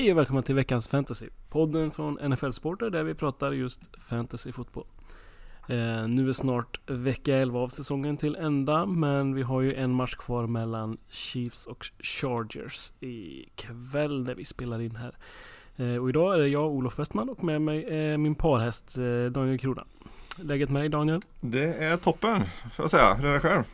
Hej och välkomna till veckans fantasy. Podden från NFL Sporter där vi pratar just fantasyfotboll. Eh, nu är snart vecka 11 av säsongen till ända men vi har ju en match kvar mellan Chiefs och Chargers ikväll där när vi spelar in här. Eh, och idag är det jag, Olof Westman och med mig är min parhäst eh, Daniel Krona. Läget med dig Daniel? Det är toppen, får jag säga. Hur är det själv?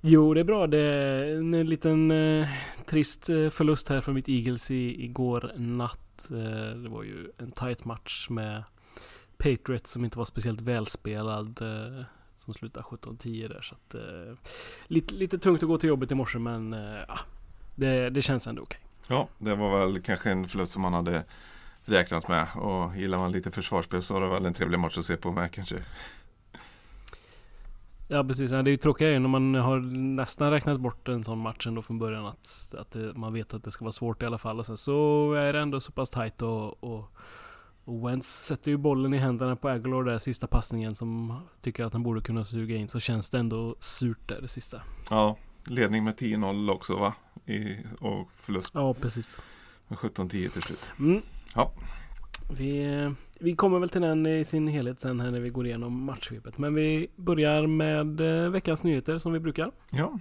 Jo, det är bra. Det är en liten eh, trist eh, förlust här för mitt Eagles i, igår natt. Eh, det var ju en tight match med Patriots som inte var speciellt välspelad. Eh, som slutade 17-10 där. Så att, eh, lite, lite tungt att gå till jobbet i morse men eh, det, det känns ändå okej. Ja, det var väl kanske en förlust som man hade räknat med. Och gillar man lite försvarsspel så var det väl en trevlig match att se på med kanske. Ja precis, ja, det är ju tråkigt när man har nästan räknat bort en sån match ändå från början att, att det, man vet att det ska vara svårt i alla fall och sen så är det ändå så pass tight och, och, och Wentz sätter ju bollen i händerna på Aguilar där sista passningen som tycker att han borde kunna suga in så känns det ändå surt där det sista. Ja, ledning med 10-0 också va? I, och förlust Ja precis. med 17-10 till slut. Mm. Ja. Vi, vi kommer väl till den i sin helhet sen här när vi går igenom matchsvepet. Men vi börjar med eh, veckans nyheter som vi brukar. Ja,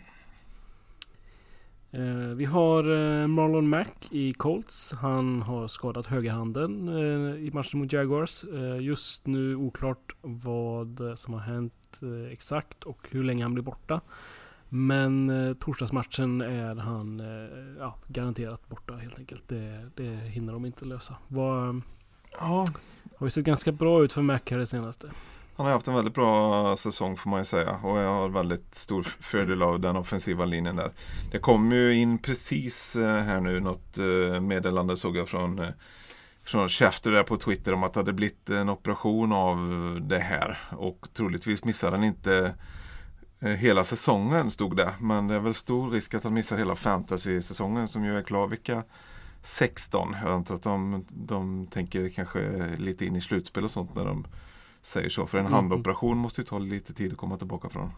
Eh, vi har eh, Marlon Mack i Colts. Han har skadat högerhanden i matchen mot Jaguars. Just nu oklart vad som har hänt exakt och hur länge han blir borta. Men torsdagsmatchen är han ja, garanterat borta helt enkelt. Det, det hinner de inte lösa. Vad, ja, har ju sett ganska bra ut för Mac här det senaste. han har haft en väldigt bra säsong får man ju säga. Och jag har väldigt stor fördel av den offensiva linjen där. Det kom ju in precis eh, här nu något eh, meddelande såg jag från eh, från Schefter där på Twitter om att det hade blivit en operation av det här. Och troligtvis missar han inte hela säsongen stod det. Men det är väl stor risk att han missar hela fantasy-säsongen som ju är klar vecka 16. Jag antar att de, de tänker kanske lite in i slutspel och sånt när de säger så. För en Mhm. handoperation måste ju ta lite tid att komma tillbaka från.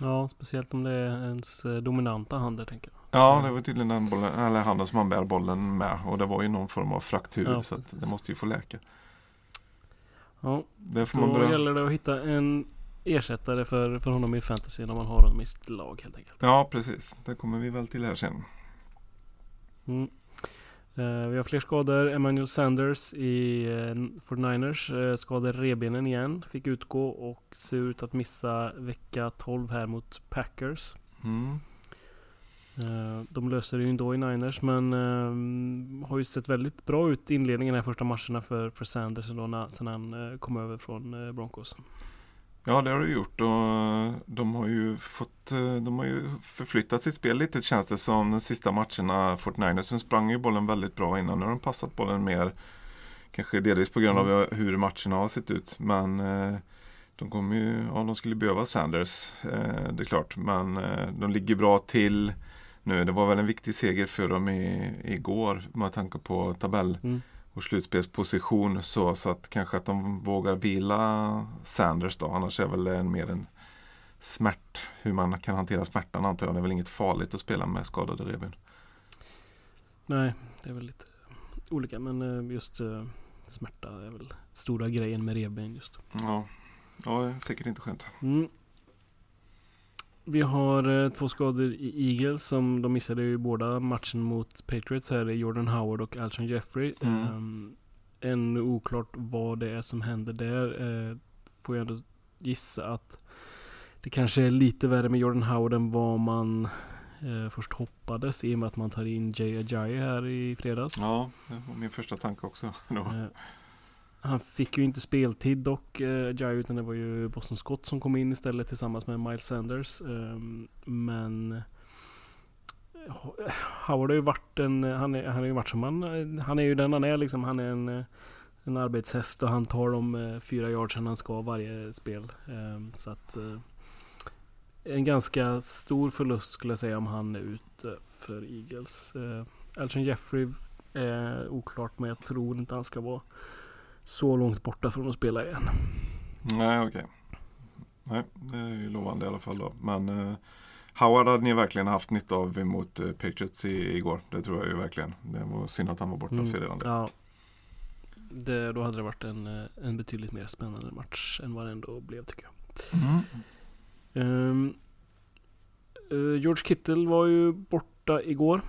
Ja, speciellt om det är ens eh, dominanta hand där tänker jag. Ja, det var tydligen den bollen, eller handen som han bär bollen med. Och det var ju någon form av fraktur. Ja, så det måste ju få läka. Ja, Det får man Då börja. gäller det att hitta en ersättare för, för honom i fantasy när man har honom i sitt lag helt enkelt. Ja, precis. Det kommer vi väl till här sen. Mm. Eh, vi har fler skador. Emmanuel Sanders i uh, 49ers uh, skadade rebenen igen. Fick utgå och ser ut att missa vecka 12 här mot Packers. Mm. Eh, de löser det ju ändå i Niners men eh, har ju sett väldigt bra ut i inledningen här första matcherna för, för Sanders ändå när, sen han eh, kom över från eh, Broncos. Ja, det har du gjort och de har ju fått eh, De har ju förflyttat sitt spel lite känns det som de sista matcherna. Fortniners sprang ju bollen väldigt bra innan. Nu har de passat bollen mer. Kanske delvis på grund av hur matcherna har sett ut. Men eh, de kommer ju, ja de skulle behöva Sanders. Eh, det är klart. Men eh, de ligger bra till nu. Det var väl en viktig seger för dem i, igår med tanke på tabell Mm. Och slutspelsposition så, så att kanske att de vågar vila Sanders då. Annars är väl en mer en smärt, hur man kan hantera smärtan antar jag. Det är väl inget farligt att spela med skadade revben. Nej, det är väl lite olika men eh, just eh, smärta är väl stora grejen med revben just. Ja, ja det är säkert inte skönt. Mm. Vi har eh, två skador i Eagles som de missade ju båda matchen mot Patriots här. Jordan Howard och Alshon Jeffrey. Mm. Ehm, ännu oklart vad det är som händer där. Uh, får jag ändå gissa att det kanske är lite värre med Jordan Howard än vad man eh, först hoppades i och med att man tar in Jay Ajayi här i fredags. Ja, det var min första tanke också. Då. Han fick ju inte speltid dock, eh, Jai, utan det var ju Boston Scott som kom in istället tillsammans med Miles Sanders. Ehm, eh, men Howard har ju varit en, han är, han har ju varit som han, han är ju den han är liksom. Han är en, eh, en arbetshäst och han tar de eh, fyra yardsen han ska varje spel. Eh, så att eh, en ganska stor förlust skulle jag säga om han är ute för Eagles. Uh, Jeffrey är oklart men jag tror inte han ska vara så långt borta från att spela igen. Nej, okej. Nej, det är ju lovande i alla fall då. Men eh, Howard hade ni verkligen haft nytta av mot eh, Patriots i, igår. Det tror jag ju verkligen. Det var synd att han var borta Mm, för redan. Ja. Det, då hade det varit en, eh, en betydligt mer spännande match än vad det ändå blev tycker jag. Mm. Eh, George Kittle var ju borta igår.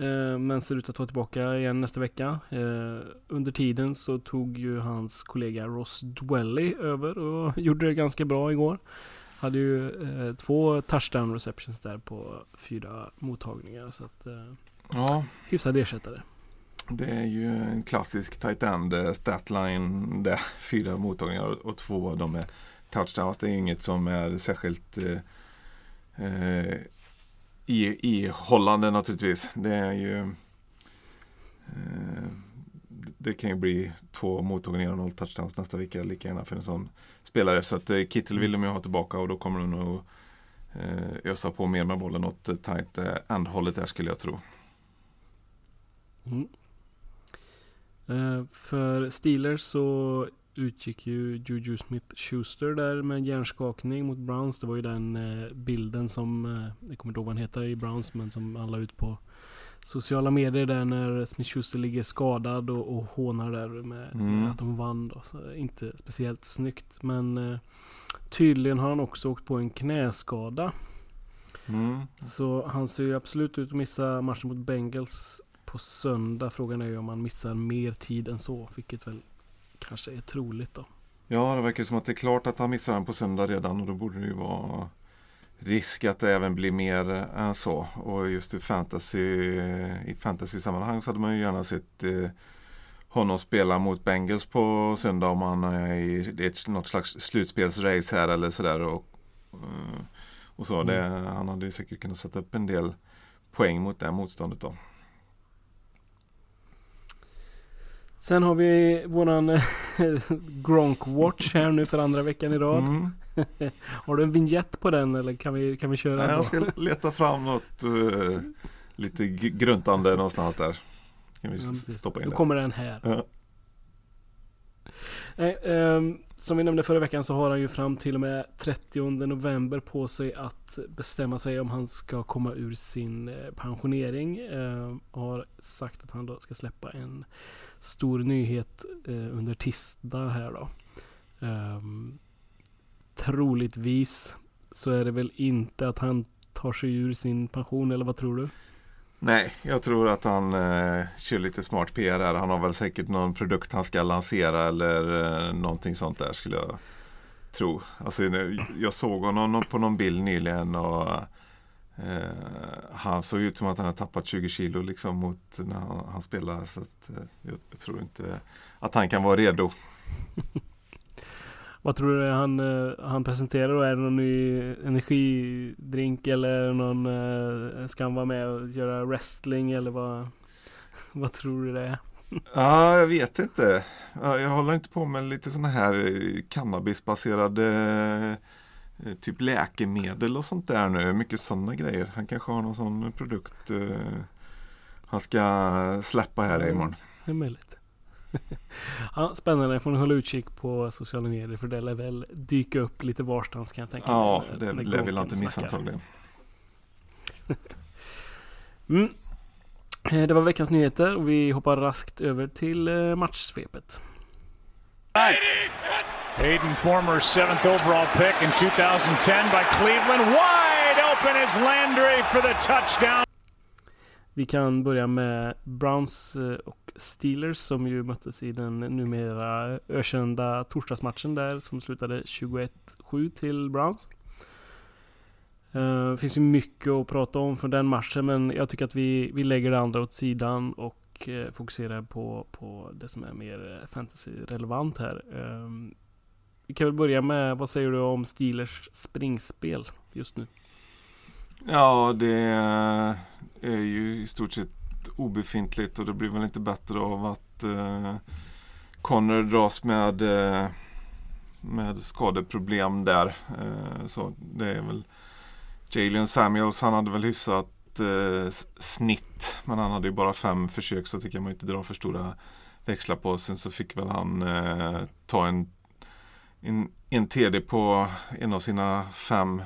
Eh, men ser ut att vara tillbaka igen nästa vecka. Eh, under tiden så tog ju hans kollega Ross Dwelly över och gjorde det ganska bra igår. Hade ju eh, två touchdown receptions där på fyra mottagningar. Så att Ja, hyfsad ersättare. det är ju en klassisk tight end statline där. Fyra mottagningar och två av dem är touchdowns. Det är inget som är särskilt eh, ihållande naturligtvis. Det är ju eh, det kan ju bli två mottagningar och noll touchdowns nästa vecka lika gärna för en sån spelare. Så att eh, Kittel vill de ju ha tillbaka och då kommer de nog eh, ösa på mer med bollen åt eh, tight eh, end-hållet där skulle jag tro. Mm. Eh, för Steelers så utgick ju Juju Smith-Schuster där med hjärnskakning mot Browns. Det var ju den eh, bilden som, eh, jag kommer inte ihåg vad han heter i Browns, men som alla ut på sociala medier där när Smith-Schuster ligger skadad och, och hånar där med, Mm. att de vann då. Så inte speciellt snyggt. Men eh, tydligen har han också åkt på en knäskada. Mm. Så han ser ju absolut ut att missa matchen mot Bengals på söndag. Frågan är ju om han missar mer tid än så, vilket väl kanske är troligt då. Ja, det verkar som att det är klart att han missar den på söndag redan och då borde det ju vara risk att det även blir mer än så. Och just i fantasy, i fantasy-sammanhang så hade man ju gärna sett eh, honom spela mot Bengals på söndag om han är i ett, något slags slutspelsrace här eller sådär. Och, eh, och så. Det, han hade ju säkert kunnat sätta upp en del poäng mot det motståndet då. Sen har vi våran eh, Gronk Watch här nu för andra veckan i rad. Mm. Har du en vignett på den eller kan vi, kan vi köra? Nej, jag ska leta fram något eh, lite gruntande någonstans där. Kan vi Ja, stoppa in Då det. kommer den här. Ja. Nej, ehm, som vi nämnde förra veckan så har han ju fram till och med 30 november på sig att bestämma sig om han ska komma ur sin eh, pensionering. Ehm, har sagt att han då ska släppa en stor nyhet eh, under tisdag här då. Ehm, troligtvis så är det väl inte att han tar sig ur sin pension eller vad tror du? Nej, jag tror att han eh, kör lite smart PR här. Han har väl säkert någon produkt han ska lansera eller eh, någonting sånt där skulle jag tro. Alltså, jag såg honom på någon bild nyligen och eh, han såg ut som att han har tappat 20 kilo liksom mot när han, han spelar. Så att, eh, jag, jag tror inte att han kan vara redo. Vad tror du han, eh, han presenterar då? Är det någon ny energidrink eller någon, eh, ska han vara med och göra wrestling eller vad, vad tror du det är? Ja, jag vet inte. Ja, Jag håller inte på med lite sådana här eh, cannabisbaserade typ läkemedel och sånt där nu. Mycket sådana grejer. Han kanske har någon sån produkt eh, han ska släppa här imorgon. Det är möjligt. ja, spännande, får ni hålla utkik på sociala medier för det lär väl dyka upp lite varstans kan jag tänka mig, Ja, när- det när lär vi Gronken inte missa antagligen. Mm. Eh, Det var veckans nyheter och vi hoppar raskt över till eh, matchsvepet. Hayden, former seventh overall pick in 2010 by Cleveland. Wide open is Landry for the touchdown. Vi kan börja med Browns eh, och Steelers som ju möttes i den numera ökända torsdagsmatchen där som slutade 21-7 till Browns. Det finns ju mycket att prata om från den matchen men jag tycker att vi, vi lägger det andra åt sidan och eh, fokuserar på, på det som är mer fantasy-relevant här. Ehm, vi kan väl börja med, vad säger du om Steelers springspel just nu? Ja, det är ju i stort sett obefintligt och det blir väl inte bättre av att eh, Connor dras med, eh, med skadeproblem där. Eh, så det är väl Jalen Samuels, han hade väl hyfsat eh, snitt. Men han hade ju bara fem försök så det kan man ju inte dra för stora växlar på. Sen så fick väl han eh, ta en, en, en TD på en av sina fem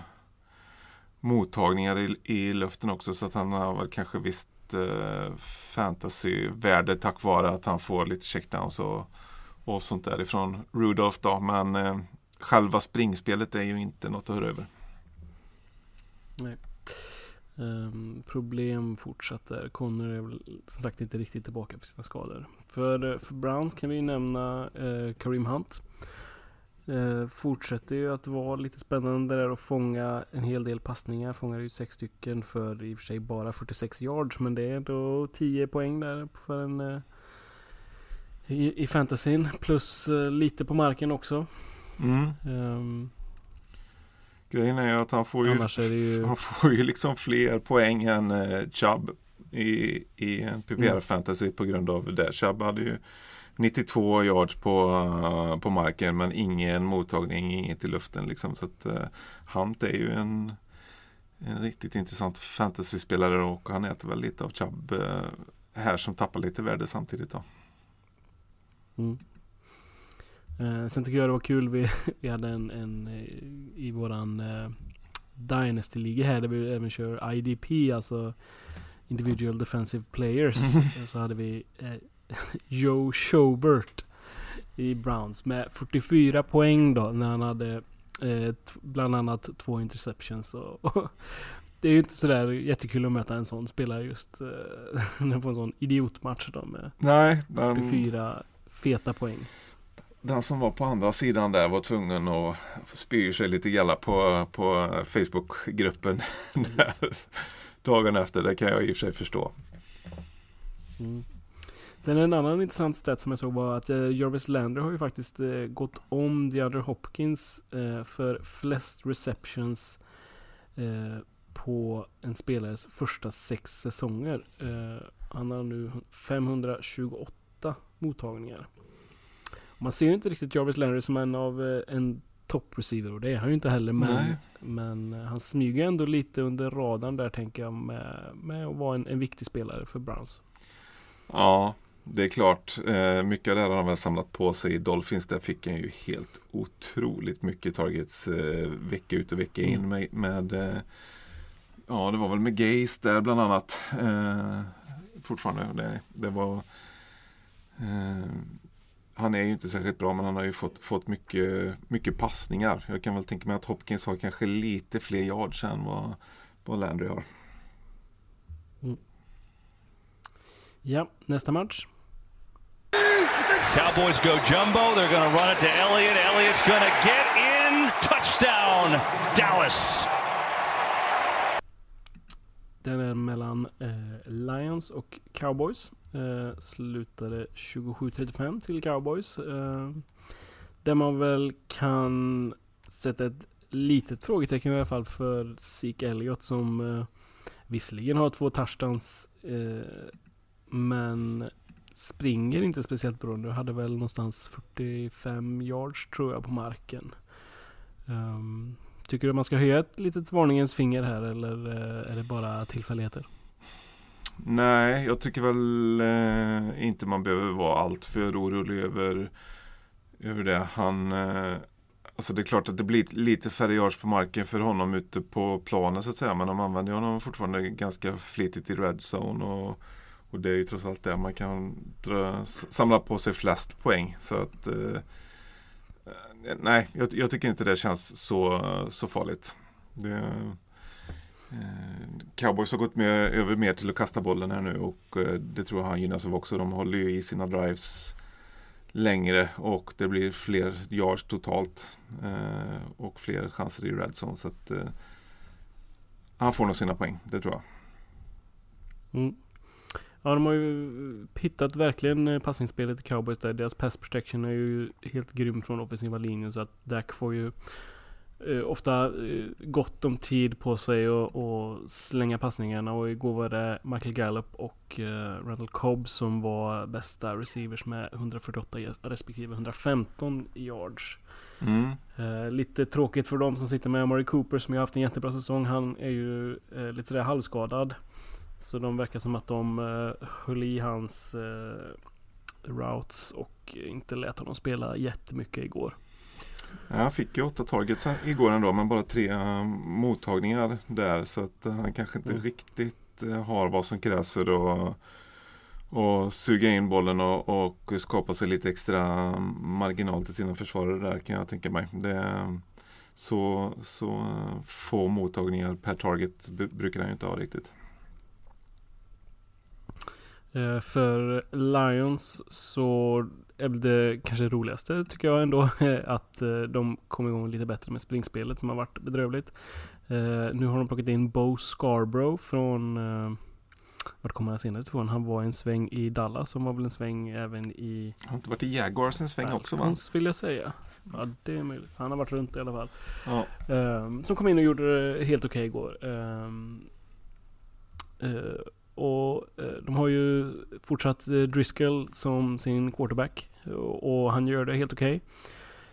mottagningar i, i luften också. Så att han har väl kanske visst eh, fantasyvärde tack vare att han får lite checkdowns och, och sånt där ifrån Rudolph då. Men eh, själva springspelet är ju inte något att höra över. Nej. Um, problem fortsätter. Connor är väl som sagt inte riktigt tillbaka för sina skador. För, för Browns kan vi nämna uh, Kareem Hunt. Uh, fortsätter ju att vara lite spännande där och fånga en hel del passningar. Fångar ju sex stycken för i och för sig bara 46 yards. Men det är ändå 10 poäng där för en uh, i, i fantasyn. Plus lite på marken också. Mm. Um, Grejen är ju att han får ju, ju... Han får ju liksom fler poäng än eh, Chubb i, i PPR mm. fantasy på grund av det. Chubb hade ju 92 yards på, uh, på marken men ingen mottagning, inget i luften liksom. Så att uh, Hunt är ju en, en riktigt intressant fantasyspelare och han äter väl lite av Chubb uh, här som tappar lite värde samtidigt då. Mm. Eh, sen tycker jag det var kul, vi, vi hade en, en eh, i våran eh, Dynasty-liga här där vi även kör IDP, alltså Individual Defensive Players. så hade vi eh, Joe Schobert i Browns med 44 poäng då när han hade eh, bland annat två interceptions. Och, och det är ju inte sådär jättekul att möta en sån spelare just eh, på en sån idiotmatch då med Nej, 44 feta poäng den som var på andra sidan där var tvungen att spy sig lite galla på, på Facebookgruppen dagen efter. Det kan jag i och för sig förstå. Mm. Sen en annan intressant stat som jag såg var att uh, Jarvis Lander har ju faktiskt uh, gått om DeAndre Hopkins uh, för flest receptions på en spelares första sex säsonger. han har nu 528 mottagningar. Man ser ju inte riktigt Jarvis Landry som en av eh, en toppreceiver och det är han ju inte heller. Men, men eh, han smyger ändå lite under radarn där tänker jag med, med att vara en, en viktig spelare för Browns. Ja, det är klart. Eh, mycket av det här har han väl samlat på sig i Dolphins. Där fick han ju helt otroligt mycket targets vecka ut och vecka in mm. med, med Ja, det var väl med Gaze där bland annat. fortfarande. Det, det var han är ju inte särskilt bra men han har ju fått, fått mycket, mycket passningar. Jag kan väl tänka mig att Hopkins har kanske lite fler yards än vad, vad Landry har. Mm. Ja, nästa match. Cowboys go jumbo. They're going to run it to Elliott. Elliott's going to get in. Touchdown, Dallas. Den är mellan eh, Lions och Cowboys. Eh, slutade 27-35 till Cowboys. Eh, där man väl kan sätta ett litet frågetecken i alla fall för Zeke Elliott som eh, visserligen har två touchdowns eh, men springer inte speciellt bra nu. Hade väl någonstans 45 yards tror jag på marken. Um, tycker du man ska höja ett litet varningens finger här eller eh, är det bara tillfälligheter? Nej, jag tycker väl eh, inte man behöver vara alltför orolig över, över det. Han, eh, alltså det är klart att det blir lite färre yards på marken för honom ute på planen så att säga. Men de använder honom fortfarande ganska flitigt i red zone. Och, och det är ju trots allt där man kan dra, samla på sig flest poäng. Så att eh, eh, Nej, jag, jag, tycker inte det känns så, så farligt. Det, Eh, Cowboys har gått med, över mer till att kasta bollen här nu och eh, det tror jag han gynnas av också. De håller ju i sina drives längre och det blir fler yards totalt eh, och fler chanser i red zone. Så att, eh, han får nog sina poäng, det tror jag. Mm. Ja, de har ju hittat verkligen passningsspelet i Cowboys där. Deras pass protection är ju helt grym från offensiva linjen så att Dak får ju eh, ofta eh, gott om tid på sig och, och slänga passningarna och igår var det Michael Gallup och eh, Randall Cobb som var bästa receivers med 148 respektive 115 yards. Mm. Eh, lite tråkigt för de som sitter med Amari Cooper som ju haft en jättebra säsong. Han är ju eh, lite sådär halvskadad. Så de verkar som att de eh, höll i hans eh, routes och inte lät honom spela jättemycket igår. Jag fick ju åtta targets igår ändå men bara tre eh, mottagningar där så att eh, han kanske inte Mm. riktigt har vad som krävs för att och suga in bollen och, och skapa sig lite extra marginal till sina försvarare där kan jag tänka mig. Det så, så få mottagningar per target brukar han ju inte ha riktigt. Eh, för Lions så är det kanske roligaste tycker jag ändå att eh, de kom igång lite bättre med springspelet som har varit bedrövligt. Eh, nu har de plockat in Bo Scarborough från eh, vart kommer han senast ifrån? Han var en sväng i Dallas som var väl en sväng även i Har inte varit i Jaguars en sväng också va? Vill jag säga. Ja det är möjligt. Han har varit runt i alla fall. Ja. Ehm, som kom in och gjorde det helt okej igår. Ehm, eh, och eh, de har ju fortsatt eh, Driscoll som sin quarterback. Och, han gör det helt okej.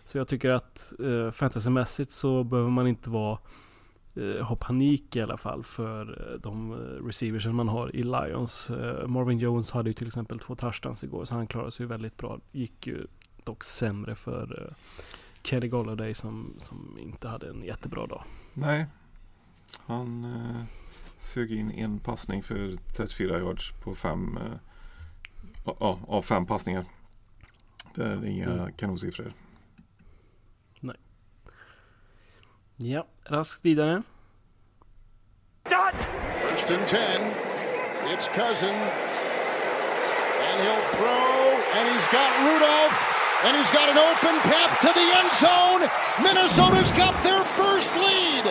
Så jag tycker att eh, fantasymässigt så behöver man inte vara eh, ha panik i alla fall för de receivers man har i Lions. Eh, Marvin Jones hade ju till exempel två touchdowns igår så han klarade sig ju väldigt bra. Gick ju dock sämre för uh, Kenny Golladay som, som inte hade en jättebra dag. Nej. Han eh, sög in en passning för 34 yards på fem, eh, ja, av fem passningar. Det är inga Mm. kanonsiffror. Ja, raskt vidare. First and 10. It's Cousin. And he'll throw, and he's got Rudolph, and he's got an open path to the end zone. Minnesota's got their first lead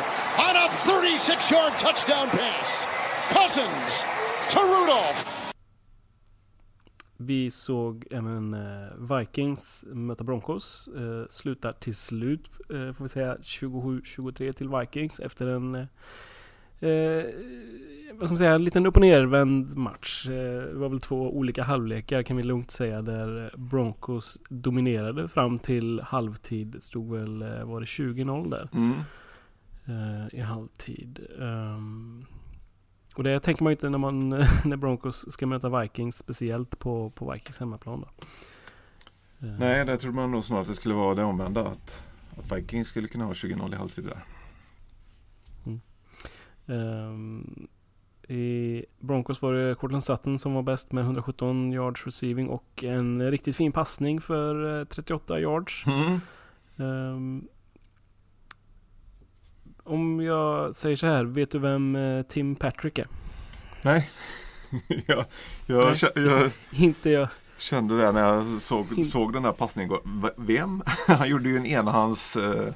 a 36 yard touchdown pass. Cousins to Rudolph. Vi såg även eh, Vikings möta Broncos. Eh, slutar till slut, eh, får vi säga, 27-23 till Vikings efter en eh, vad ska man säga, en liten upp och nervänd match. Eh, det var väl två olika halvlekar kan vi lugnt säga där Broncos dominerade fram till halvtid. Stod väl, var det 20-0 där? Mm. Eh, i halvtid. Ehm, och det tänker man ju inte när, man, när Broncos ska möta Vikings, speciellt på, på Vikings hemmaplan. Då. Eh, Nej, där trodde man nog snarare att det skulle vara det omvända. Att, att Vikings skulle kunna ha 20-0 i halvtid där. ehm, I Broncos var det Cortland Sutton som var bäst med 117 yards receiving och en riktigt fin passning för eh, 38 yards. Mm. Ehm, om jag säger så här, vet du vem eh, Tim Patrick är? Nej, jag, jag, Nej. jag Inte jag. kände det när jag såg, såg den här passningen. Vem? Han gjorde ju en enhands eh,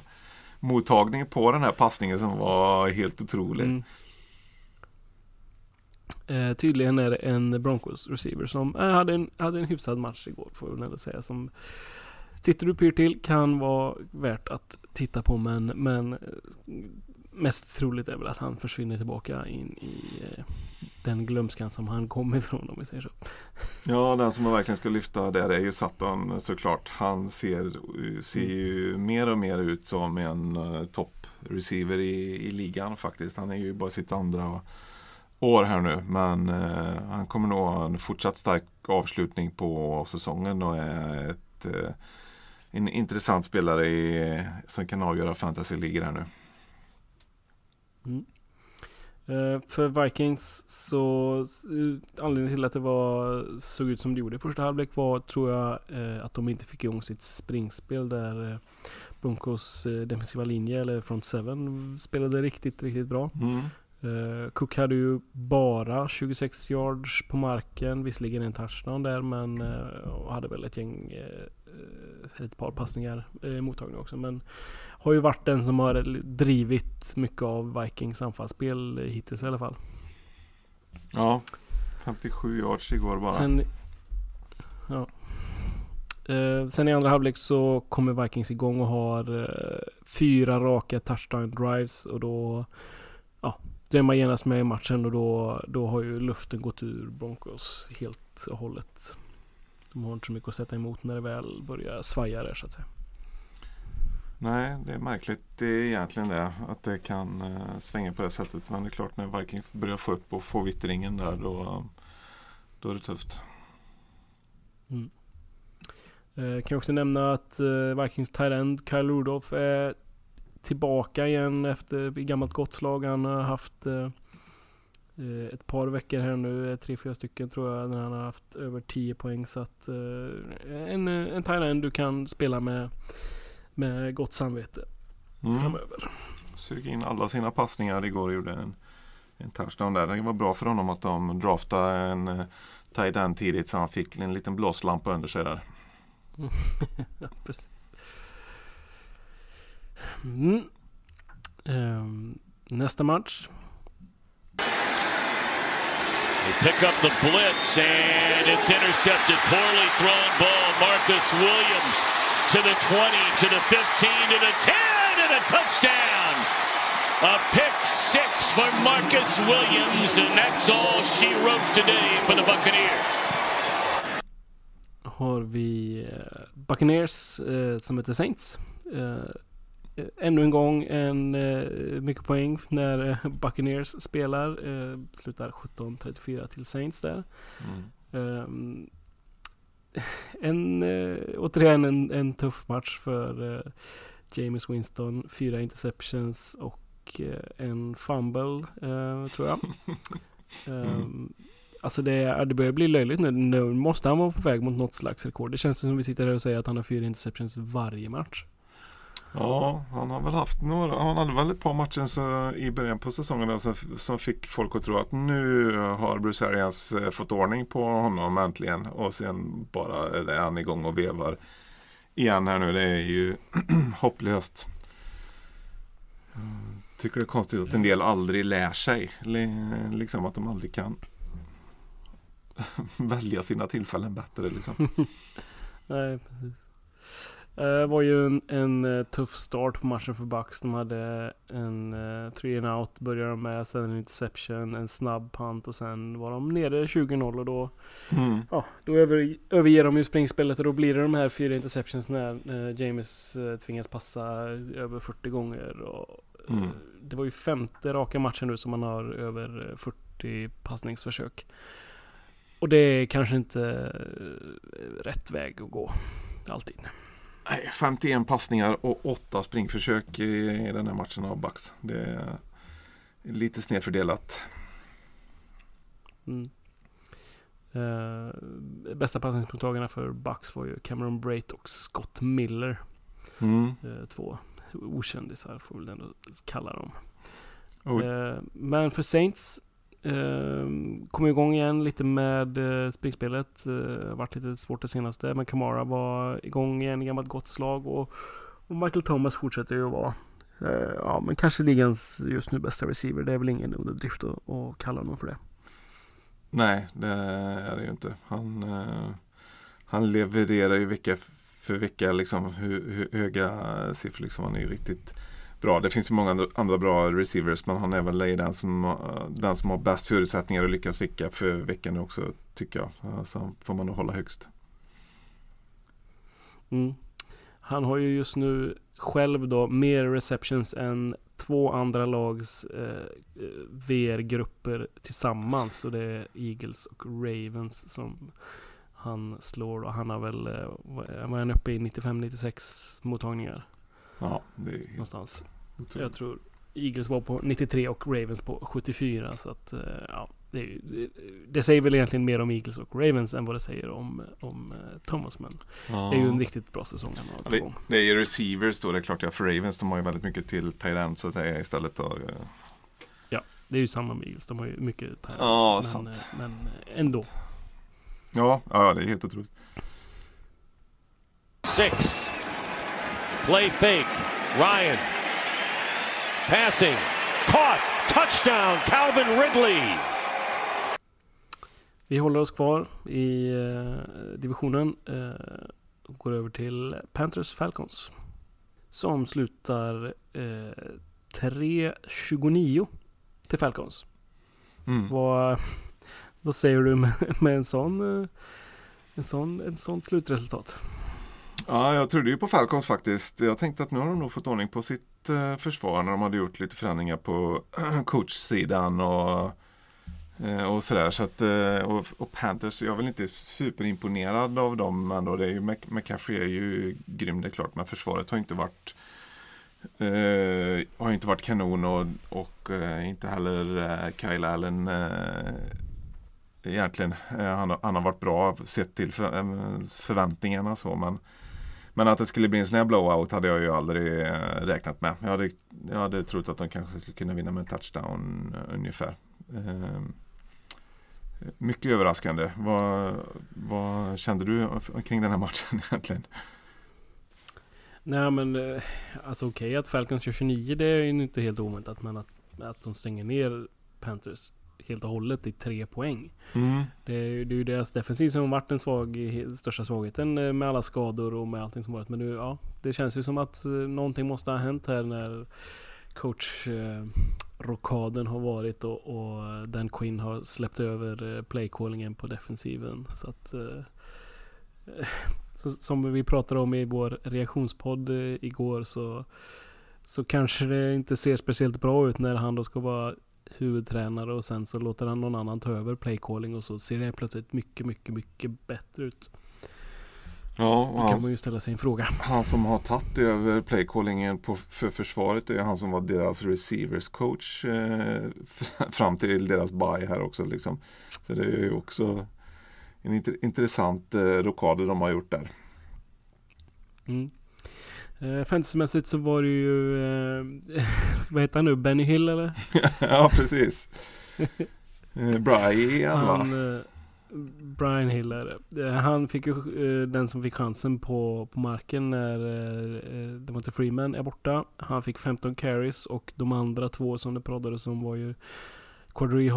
mottagning på den här passningen som var helt otrolig. Mm. Eh, tydligen är det en Broncos receiver som eh, hade, en, hade en hyfsad match igår får jag väl ändå säga. Som sitter du pyr till kan vara värt att titta på men, men eh, mest troligt är väl att han försvinner tillbaka in i eh, den glömskan som han kom ifrån om vi säger så. Ja, den som man verkligen ska lyfta där är ju Sutton såklart. Han ser, ser ju mer och mer ut som en uh, topp-receiver i, i ligan faktiskt. Han är ju bara sitt andra år här nu. Men eh, han kommer nog ha en fortsatt stark avslutning på säsongen och är ett, eh, en intressant spelare i, som kan avgöra fantasy-ligor här nu. Eh, för Vikings så eh, anledningen till att det var, såg ut som det gjorde i första halvlek var tror jag eh, att de inte fick igång sitt springspel där eh, Broncos defensiva linje eller front seven spelade riktigt, riktigt bra. Mm. Eh, Cook hade ju bara 26 yards på marken, visserligen en touchdown där men och hade väl ett gäng, eh, ett par passningar eh, mottagna också. Men har ju varit den som har drivit mycket av Vikings anfallsspel eh, hittills i alla fall. Ja, 57 yards igår bara. Sen, ja. Eh, sen i andra halvlek så kommer Vikings igång och har eh, fyra raka touchdown drives och då ja, då är man genast med i matchen och då, då har ju luften gått ur Broncos helt och hållet. De har inte så mycket att sätta emot när det väl börjar svaja där så att säga. Nej, det är märkligt. Det är egentligen det. Att det kan uh, svänga på det sättet. Men det är klart när Vikings börjar få upp och få vittringen där då, då är det tufft. Mm. Eh, kan också nämna att eh, Vikings tight end Kyle Rudolph är tillbaka igen efter gammalt gott slag. Han har haft eh, eh, ett par veckor här nu, tre, fyra stycken tror jag, när han har haft över 10 poäng. Så att eh, en, en end du kan spela med, med gott samvete mm. framöver. Sug in alla sina passningar igår och gjorde en, en touchdown där. Det var bra för honom att de draftade en tight end tidigt så han fick en liten blåslampa under sig där. ja, precis. Mm. Um, nästa match. They pick up the blitz and it's intercepted. Poorly thrown ball. Marcus Williams to the 20, to the 15, to the 10, and a touchdown. A pick six for Marcus Williams, and that's all she wrote today for the Buccaneers. Har vi uh, Buccaneers uh, som heter Saints. Eh, ännu en gång en eh, mycket poäng när eh, Buccaneers spelar. Eh, slutar 17-34 till Saints där. Mm. En, eh, återigen en, en tuff match för eh, James Winston. Fyra interceptions och eh, en fumble tror jag. um, Alltså det, det börjar bli löjligt nu. Nu måste han vara på väg mot något slags rekord. Det känns som vi sitter här och säger att han har fyra interceptions varje match. Ja, han har väl haft några, han hade väl ett par matcher så, i början på säsongen där, som, som fick folk att tro att nu har Bruce Arians eh, fått ordning på honom äntligen och sen bara är han igång och vevar igen här nu. Det är ju hopplöst. Tycker det är konstigt att en del aldrig lär sig. Liksom att de aldrig kan välja sina tillfällen bättre. Liksom. Nej, precis. Det uh, var ju en, en uh, tuff start på matchen för Bucks. De hade en uh, three and out började de med, sen en interception, en snabb punt och sen var de nere 20-0 och då, mm. ja, då över, överger de ju springspelet och då blir det de här fyra interceptions när uh, James uh, tvingas passa över 40 gånger. Och, mm. Det var ju femte raka matchen nu som man har över 40 passningsförsök. Och det är kanske inte rätt väg att gå, alltid. 51 passningar och 8 springförsök i den här matchen av Bucks. Det är lite snedfördelat. Mm. Uh, bästa passningsmottagarna för Bucks var ju Cameron Brait och Scott Miller. Mm. Uh, två okändisar får vi väl ändå kalla dem. Uh, men för Saints Ehm, kom igång igen lite med uh, springspelet. Eh, varit lite svårt det senaste. Men Kamara var igång igen i gammalt gott slag. Och, och Michael Thomas fortsätter ju att vara eh, ja, men kanske ligans just nu bästa receiver. Det är väl ingen underdrift att, att kalla honom för det. Nej, det är det ju inte. Han, eh, han levererar ju vecka för vecka liksom hur, hur höga siffror. Liksom. Han är ju riktigt bra. Det finns ju många andra bra receivers men han är väl den som, eh, den som har bäst förutsättningar att lyckas vicka för veckan också tycker jag. Eh, så får man nog hålla högst. Mm. Han har ju just nu själv då mer receptions än två andra lags eh, eh VR-grupper tillsammans. Och det är Eagles och Ravens som han slår. Och han har väl, eh, vad är han uppe i? 95-96 mottagningar. Ja, det är någonstans. Otroligt. Jag tror Eagles var på 93 och Ravens på 74. Så att, eh, ja, det, det, säger väl egentligen mer om Eagles och Ravens än vad det säger om, om eh, Thomas. Men ja. det är ju en riktigt bra säsong han har det, det är ju receivers då. Det är klart, ja, för Ravens de har ju väldigt mycket till tight så det är istället då. Eh. Ja, det är ju samma med Eagles. De har ju mycket tight ja, men, sant. men ändå. Ja, ja, det är helt otroligt. Six. Play fake. Ryan. Passing. Caught. Touchdown. Calvin Ridley. Vi håller oss kvar i eh, divisionen. Eh, går över till Panthers Falcons. Som slutar eh, 3-29 till Falcons. Mm. Vad, vad säger du med, med en sån, eh, en sån, en sån slutresultat? Ja, jag trodde ju på Falcons faktiskt. Jag tänkte att nu har de nog fått ordning på sitt eh, försvar när de hade gjort lite förändringar på coachsidan och, eh, och sådär. Så att, eh, och, och Panthers, jag är väl inte superimponerad av dem ändå. Det är ju, McCaffrey är ju grym det är klart, men försvaret har inte varit Uh, har inte varit kanon och, och uh, inte heller uh, Kyle Allen uh, egentligen. Han, har- han har varit bra sett till för, eh, förväntningarna så men men att det skulle bli en sån här blowout hade jag ju aldrig eh, räknat med. Jag hade, jag hade trott att de kanske skulle kunna vinna med en touchdown eh, ungefär. Ehm, mycket överraskande. Vad, vad kände du kring den här matchen egentligen? Nej men eh, alltså okej att Falcons kör 29 det är ju inte helt oväntat men att, att de stänger ner Panthers helt och hållet i tre poäng. Mm. Det är, ju- det är ju deras defensiv som har varit den svag, största svagheten eh, med alla skador och med allting som varit. Men nu, ja, det känns ju som att eh, någonting måste ha hänt här när coach eh, rokaden har varit och, och Dan Quinn har släppt över eh, playcallingen på defensiven. Så att eh, så, som vi pratade om i vår reaktionspodd eh, igår så så kanske det inte ser speciellt bra ut när han då ska vara huvudtränare och sen så låter han någon annan ta över playcalling och så ser det plötsligt mycket, mycket, mycket bättre ut. Ja, Då och kan han, man ju ställa sig en fråga. han som har tagit över playcallingen på, för försvaret är han som var deras receivers coach eh, fram till deras buy här också. Liksom. Så det är ju också en intressant eh, rokad de har gjort där. Mm. Eh, Fantasymässigt så var det ju, eh, vad heter han nu, Benny Hill eller? ja, precis. Eh, Brian va? Han, eh, Brian Hill är det. Eh, Han fick ju den som fick chansen på, på marken när Devonta Freeman är borta. Han fick 15 carries och de andra två som det pratades om var ju Quadri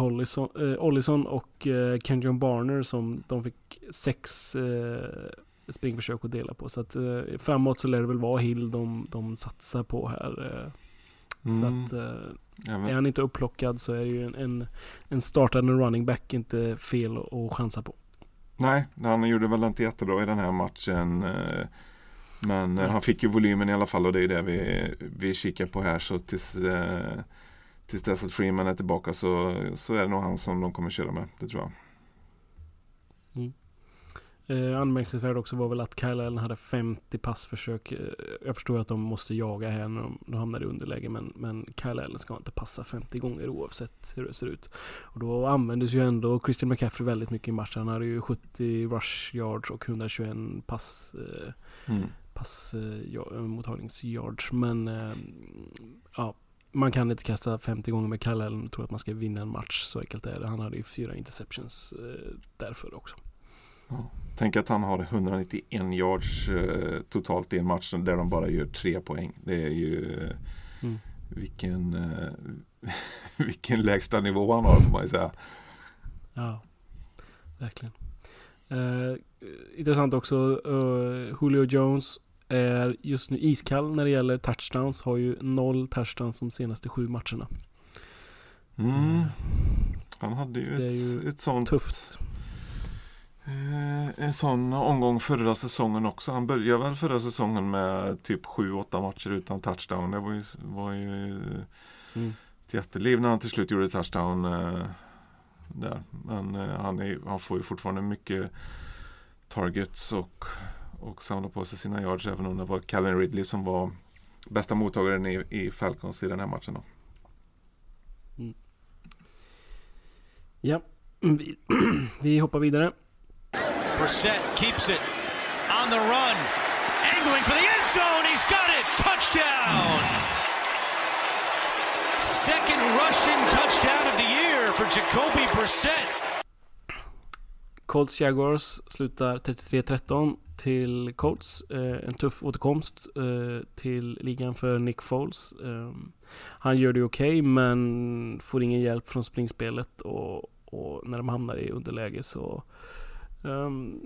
Ollison och Kenjon Barner som de fick sex springförsök att dela på. Så att eh, framåt så lär det väl vara Hill de, de satsar på här. Eh, Mm. Så att eh, är han inte upplockad så är det ju en, en, en startande running back inte fel att- att chansa på. Nej, han gjorde väl inte jättebra i den här matchen. eh, Men eh, han fick ju volymen i alla fall och det är det vi, vi kikar på här. Så tills, eh, tills dess att Freeman är tillbaka så, så är det nog han som de kommer köra med. Det tror jag. Eh, anmärkningsvärt också var väl att Kyle Allen hade 50 passförsök. Eh, jag förstår att de måste jaga här när de, de hamnar i underläge men, men Kyle Allen ska inte passa 50 gånger oavsett hur det ser ut. Och då användes ju ändå Christian McCaffrey väldigt mycket i matchen. Han hade ju 70 rush yards och 121 pass eh, Mm. pass eh, ja, mottagningsyards. Men eh, ja, man kan inte kasta 50 gånger med Kyle Allen och tro att man ska vinna en match. Så enkelt är det. Han hade ju fyra interceptions eh, därför också. Tänk att han har 191 yards eh, totalt i en match där de bara gör tre poäng. Det är ju eh, Mm. vilken, eh, vilken lägsta nivå han har får man ju säga. Ja, verkligen. Intressant också. eh, Julio Jones är just nu iskall när det gäller touchdowns. Har ju noll touchdowns de senaste sju matcherna. Mm. Han hade ju ett, ju ett sånt Tufft. Eh, en sån omgång förra säsongen också. Han började väl förra säsongen med typ 7-8 matcher utan touchdown. Det var ju, var ju Mm. ett jätteliv när han till slut gjorde touchdown eh, där. Men eh, han, är, han får ju fortfarande mycket targets och, och samlar på sig sina yards även om det var Calvin Ridley som var bästa mottagaren i, i Falcons i den här matchen. Då. Ja, vi, vi hoppar vidare. Brissett keeps it on the run, angling for the end zone. He's got it. Touchdown. Second rushing touchdown of the year for Jacoby Brissett. Colts Jaguars slutar 33-13 till Colts. Eh, en tuff återkomst eh, till ligan för Nick Foles. Eh, han gör det okej men får ingen hjälp från springspelet och, och när de hamnar i underläge så Um,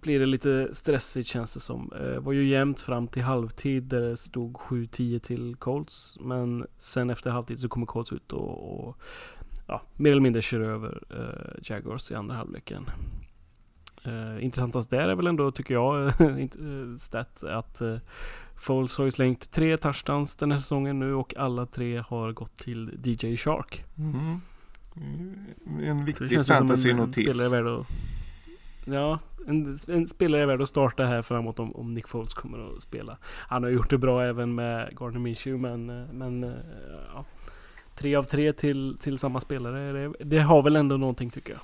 blir det lite stressigt känns det som. Uh, var ju jämnt fram till halvtid där det stod 7-10 till Colts. Men sen efter halvtid så kommer Colts ut och, och ja, mer eller mindre kör över uh, Jaguars i andra halvleken. Uh, intressantast där är väl ändå, tycker jag, stat att uh, Foles har ju slängt tre touchdowns den här säsongen nu och alla tre har gått till DJ Shark. Mm. En viktig fantasy-notis. Ja, en, en, spelare är värd att starta här framåt om, om Nick Foles kommer att spela. Han har gjort det bra även med Gardner Minshew men, men ja, tre av tre till, till samma spelare. Det, det har väl ändå någonting tycker jag.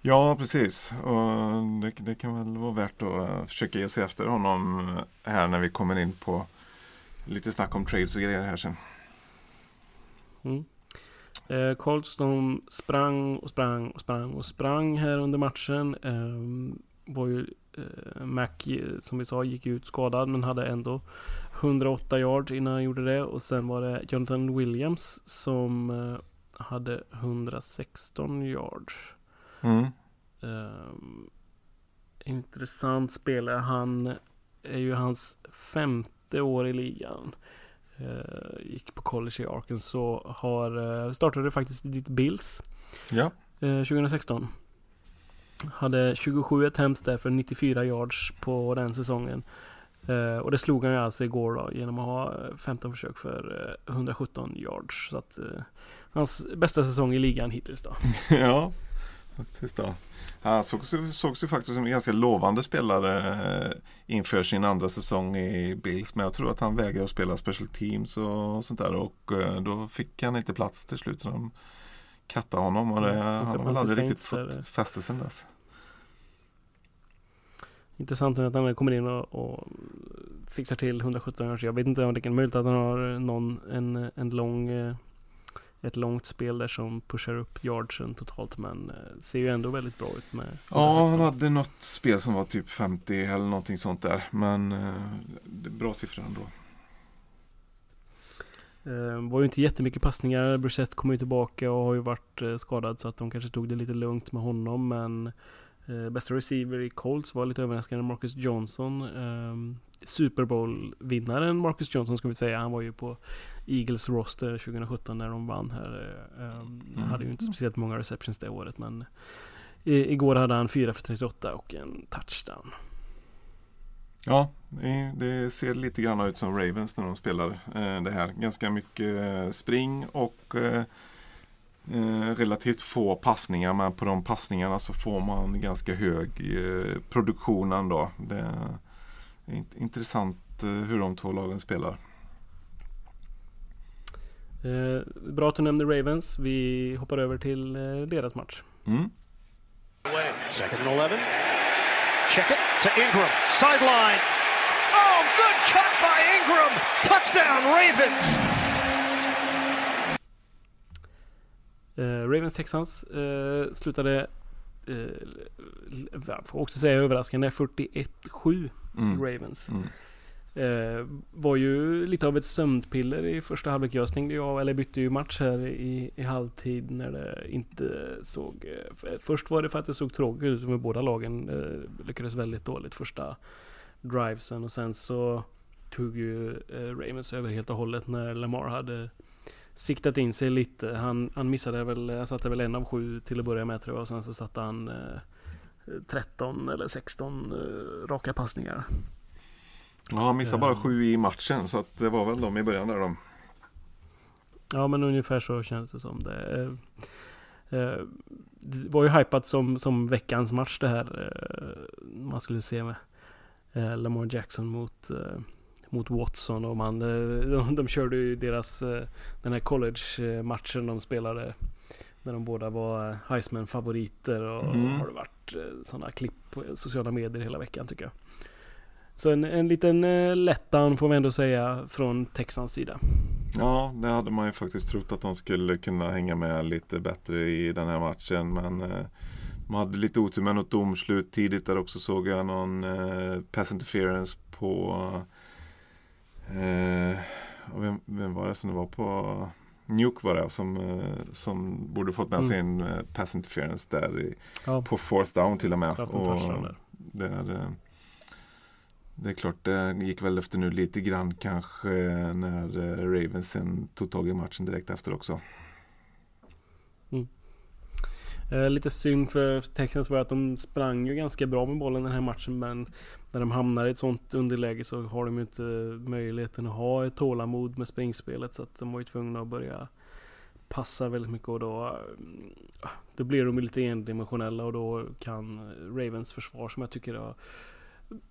Ja, precis. Och det, det, kan väl vara värt att uh, försöka ge sig efter honom här när vi kommer in på lite snack om trades och grejer här sen. Mm. Eh, Colts de sprang och sprang och sprang och sprang här under matchen. Eh, var ju eh, Mac, som vi sa, gick ut skadad men hade ändå 108 yards innan han gjorde det. Och sen var det Jonathan Williams som eh, hade 116 yards. Mm. Um, intressant spelare. Han är ju hans femte år i ligan. Uh, gick på college i Arkansas. Har, uh, startade faktiskt ditt Bills. Ja. Uh, 2016. Hade 27 attempts där för 94 yards på den säsongen. Uh, och det slog han ju alltså igår då genom att ha 15 försök för uh, 117 yards. Så att uh, hans bästa säsong i ligan hittills då. ja, faktiskt då. Han sågs, sågs ju faktiskt som en ganska lovande spelare inför sin andra säsong i Bills. Men jag tror att han vägrade att spela special teams och sånt där. Och då fick han inte plats till slut. Så de kattade honom och det, mm, han har väl aldrig riktigt fått fäste sen dess. Intressant att han kommer in och, och fixar till 117 år. Jag vet inte om det kan möjligt att han har någon, en, en lång ett långt spel där som pushar upp yardsen totalt men ser ju ändå väldigt bra ut med Ja, han hade något spel som var typ 50 eller någonting sånt där men bra siffror ändå. Det var ju inte jättemycket passningar. Brissett kom ju tillbaka och har ju varit skadad så att de kanske tog det lite lugnt med honom men bästa receiver i Colts var lite överraskande Marcus Johnson. Um, Super Bowl-vinnaren Marcus Johnson ska vi säga. Han var ju på Eagles roster 2017 när de vann här. Um. Hade ju inte speciellt många receptions det året men i, igår hade han 4 för 38 och en touchdown. Ja, det ser lite grann ut som Ravens när de spelar eh, det här. Ganska mycket spring och eh, Eh, relativt få passningar men på de passningarna så får man ganska hög eh, produktion ändå. Det är intressant eh, hur de två lagen spelar. Eh, bra att du nämnde Ravens. Vi hoppar över till eh, deras match. Mm. Second and 11. Check it to Ingram. Sideline. Oh, good cut by Ingram. Touchdown Ravens. Uh, Ravens Texans uh, slutade, jag får också säga överraskande, 41-7 mm. Ravens. Mm. Eh, var ju lite av ett sömnpiller i första halvlek. Jag stängde ju av, eller bytte ju match här i, i halvtid när det inte såg... Uh, först var det för att det såg tråkigt ut med båda lagen. Eh, lyckades väldigt dåligt första drivesen och sen så tog ju eh, Ravens över helt och hållet när Lamar hade siktat in sig lite. Han, han missade väl, han satte väl en av sju till att börja med tror jag. Och sen så satte han eh, 13 eller 16 eh, raka passningar. Ja, han missade bara sju i matchen så att det var väl de i början där då. Ja, men ungefär så känns det som det. Eh, eh det var ju hypat som, som veckans match det här. Eh, man skulle se med Lamar Jackson mot mot Watson och man, de, de körde ju deras, den här college-matchen de spelade när de båda var Heisman-favoriter och mm. har det varit sådana klipp på sociala medier hela veckan tycker jag. Så en, en liten letdown får vi ändå säga från Texans sida. Ja, det hade man ju faktiskt trott att de skulle kunna hänga med lite bättre i den här matchen. Men eh, de hade lite otur med något domslut tidigt där också såg jag någon eh, pass interference på Eh, och vem, vem, var det som det var på? Nuke var det som, eh, som borde fått med Mm. sin eh, pass interference där i, Ja, på fourth down till och med. en touchdown där det, är, klart, det gick väl efter nu lite grann kanske när eh, Ravens sen tog tag i matchen direkt efter också. Mm. Eh, lite synd för Texans var att de sprang ju ganska bra med bollen den här matchen men när de hamnar i ett sånt underläge så har de ju inte möjligheten att ha ett tålamod med springspelet så att de var ju tvungna att börja passa väldigt mycket och då, eh, då blir de ju lite endimensionella och då kan Ravens försvar som jag tycker har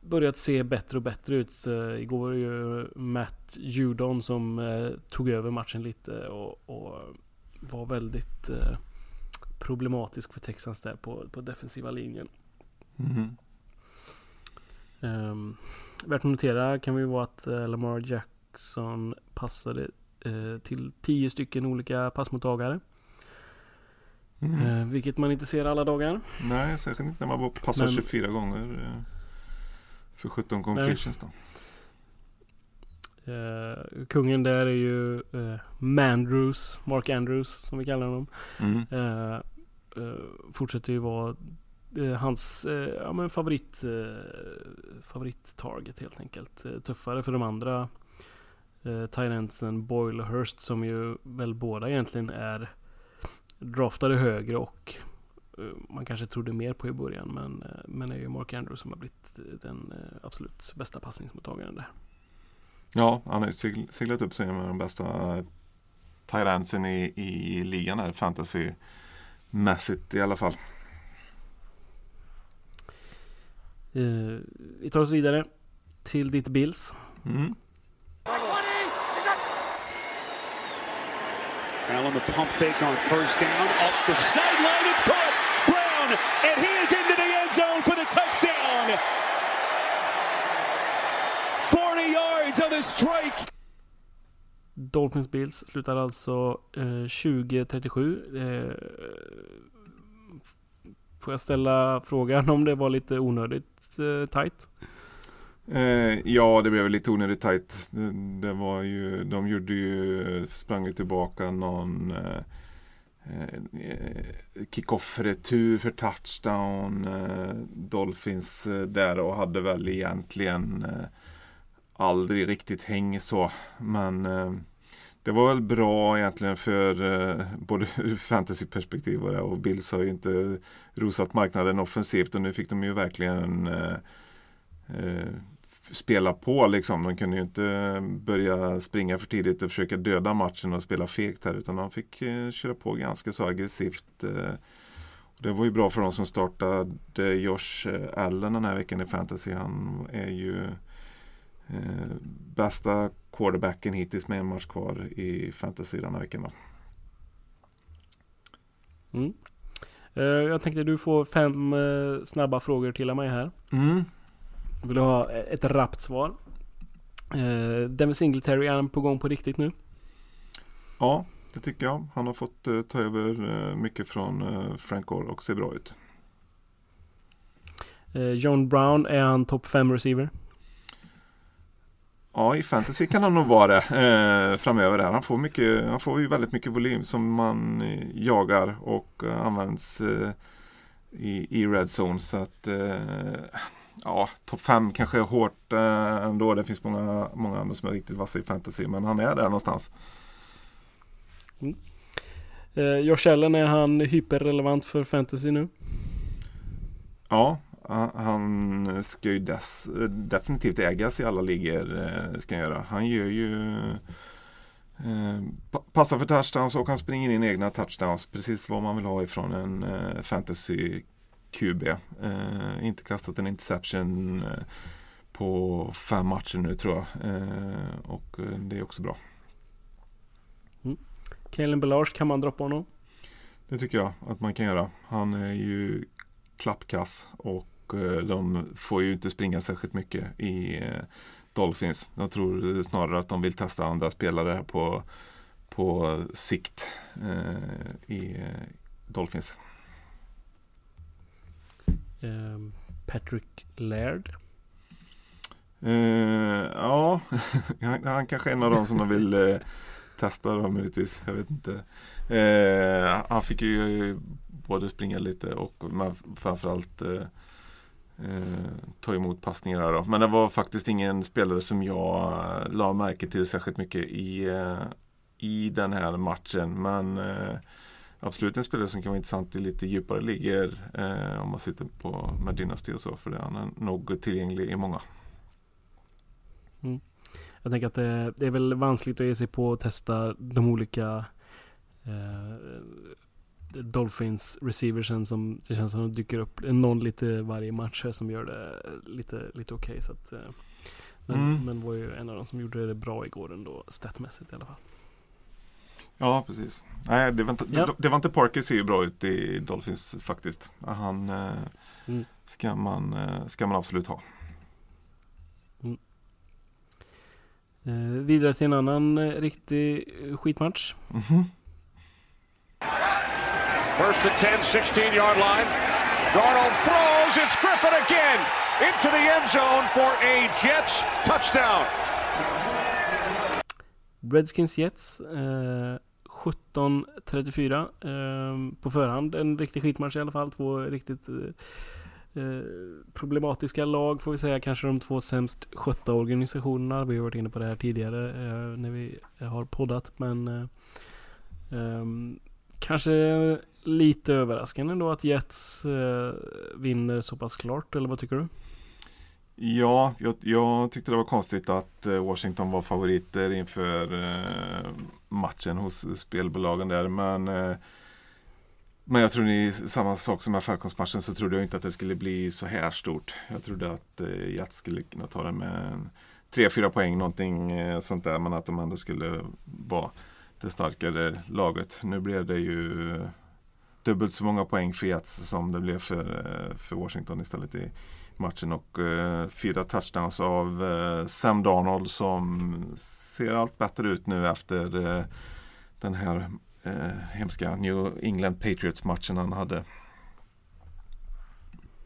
börjat se bättre och bättre ut. Eh, Igår var det ju Matt Judon som eh, tog över matchen lite och, och var väldigt eh, problematisk för Texans där på, på defensiva linjen. Mhm. Um, värt att notera kan vi vara att Lamar Jackson passade till tio stycken olika passmottagare. Mm. Vilket man inte ser alla dagar. Nej, särskilt inte när man bara passar Men- 24 gånger för 17 completions då. Eh, kungen där är ju eh, Mandrews, Mark Andrews som vi kallar honom. Mm. Eh, fortsätter ju vara hans ja, men favorit, favorit-target helt enkelt. Tuffare för de andra eh, Tyrantsen Boyle och Hurst som ju väl båda egentligen är draftade högre och man kanske trodde mer på i början men, eh, men är ju Mark Andrews som har blivit den eh, absolut bästa passningsmottagaren där. Ja, han har ju segl- seglat upp sig med de bästa Tyrantsen i, i ligan här, fantasymässigt i alla fall. Eh, vi tar oss vidare till ditt Bills. Mm. Allen the pump fake on first down. Up the sideline, it's caught. Brown, and he is into the end zone for the touchdown. 40 yards on the strike. Dolphins Bills slutar alltså eh, 20-37. Eh, får jag ställa frågan om det var lite onödigt eh, tight? Eh, ja, det blev lite onödigt tajt. Det, det var ju, de gjorde ju, sprang ju tillbaka någon eh, Eh, eh, kickoff-retur för touchdown. Eh, Dolphins där och hade väl egentligen aldrig riktigt häng så. Men det var väl bra egentligen för både ur fantasyperspektiv och, det, och Bills har ju inte rosat marknaden offensivt och nu fick de ju verkligen spela på liksom. De kunde ju inte börja springa för tidigt och försöka döda matchen och spela fegt här utan de fick eh, köra på ganska så aggressivt. Eh, det var ju bra för de som startade Josh eh, Allen den här veckan i fantasy. Han är ju bästa quarterbacken hittills med en match kvar i fantasy den här veckan. Mm. Jag tänkte du får fem snabba frågor till av mig här. Mm. Vill du ha ett rappt svar? Eh, Devin Singletary är han på gång på riktigt nu? Ja, det tycker jag. Han har fått eh, ta över eh, mycket från eh, Frank Gore och ser bra ut. Eh, John Brown, är han topp 5 receiver? Ja, i fantasy kan han nog vara det eh, framöver. Där. Han, får mycket, han får ju väldigt mycket volym som man eh, jagar och eh, används eh, i, i red zone. Så att eh, ja, topp 5 kanske är hårt eh, ändå. Det finns många, många andra som är riktigt vassa i fantasy. Men han är där någonstans. Eh, Josh Allen, är han hyperrelevant för fantasy nu? Ja, han- ska ju dess, definitivt ägas i alla ligor. eh, Ska han göra. Han gör ju eh, pa- passar för touchdowns och han springer in egna touchdowns. Precis vad man vill ha ifrån en eh, fantasy QB. Eh, inte kastat en interception eh, på fem matcher nu tror jag. Eh, och eh, det är också bra. Kalen Belage, kan man droppa honom? Det tycker jag att man kan göra. Han är ju klappkass och eh, de får ju inte springa särskilt mycket i Dolphins. Jag tror snarare att de vill testa andra spelare på, på sikt i Dolphins. Ehm, Patrick Laird. Uh, ja, han, han kanske är en av de som de vill uh, testa då möjligtvis. Jag vet inte. Uh, han fick ju både springa lite och men framförallt ta emot passningar. Då. Men det var faktiskt ingen spelare som jag la märke till särskilt mycket i, i den här matchen. Men absolut en spelare som kan vara intressant i lite djupare ligor eh, om man sitter på med Dynasty och så. För det, han är nog tillgänglig i många. Mm. Jag tänker att det, det, är väl vanskligt att ge sig på att testa de olika eh, Dolphins receiversen som det känns som att dyker upp någon lite varje match här som gör det lite, lite okej. Okay, eh, men, mm. men var ju en av de som gjorde det bra igår ändå statmässigt i alla fall. Ja, precis. Nej, det var inte, ja. det var inte Parker ser ju bra ut i Dolphins faktiskt. Han eh, mm. ska, man, eh, ska man absolut ha. Mm. Eh, vidare till en annan eh, riktig skitmatch. Mm -hmm. First and 10, 16 yard line. Darnold throws. It's Griffin again into the end zone for a Jets touchdown. Redskins Jets. Eh, 17-34 eh, på förhand. En riktig skitmatch i alla fall. Två riktigt eh, eh, problematiska lag får vi säga. Kanske de två sämst skötta organisationerna. Vi har varit inne på det här tidigare eh, när vi har poddat. Men eh, eh kanske lite överraskande ändå att Jets eh, vinner så pass klart. Eller vad tycker du? Ja, jag, jag, tyckte det var konstigt att eh, Washington var favoriter inför eh, matchen hos spelbolagen där. Men, eh, men jag tror ni samma sak som med Falcons-matchen så trodde jag inte att det skulle bli så här stort. Jag trodde att eh, Jets skulle kunna ta det med 3-4 poäng någonting eh, sånt där. Men att de ändå skulle vara det starkare laget. Nu blev det ju dubbelt så många poäng för Jets som det blev för, eh, för Washington istället i matchen och eh, fyra touchdowns av eh, Sam Darnold som ser allt bättre ut nu efter eh, den här eh, hemska New England Patriots matchen han hade.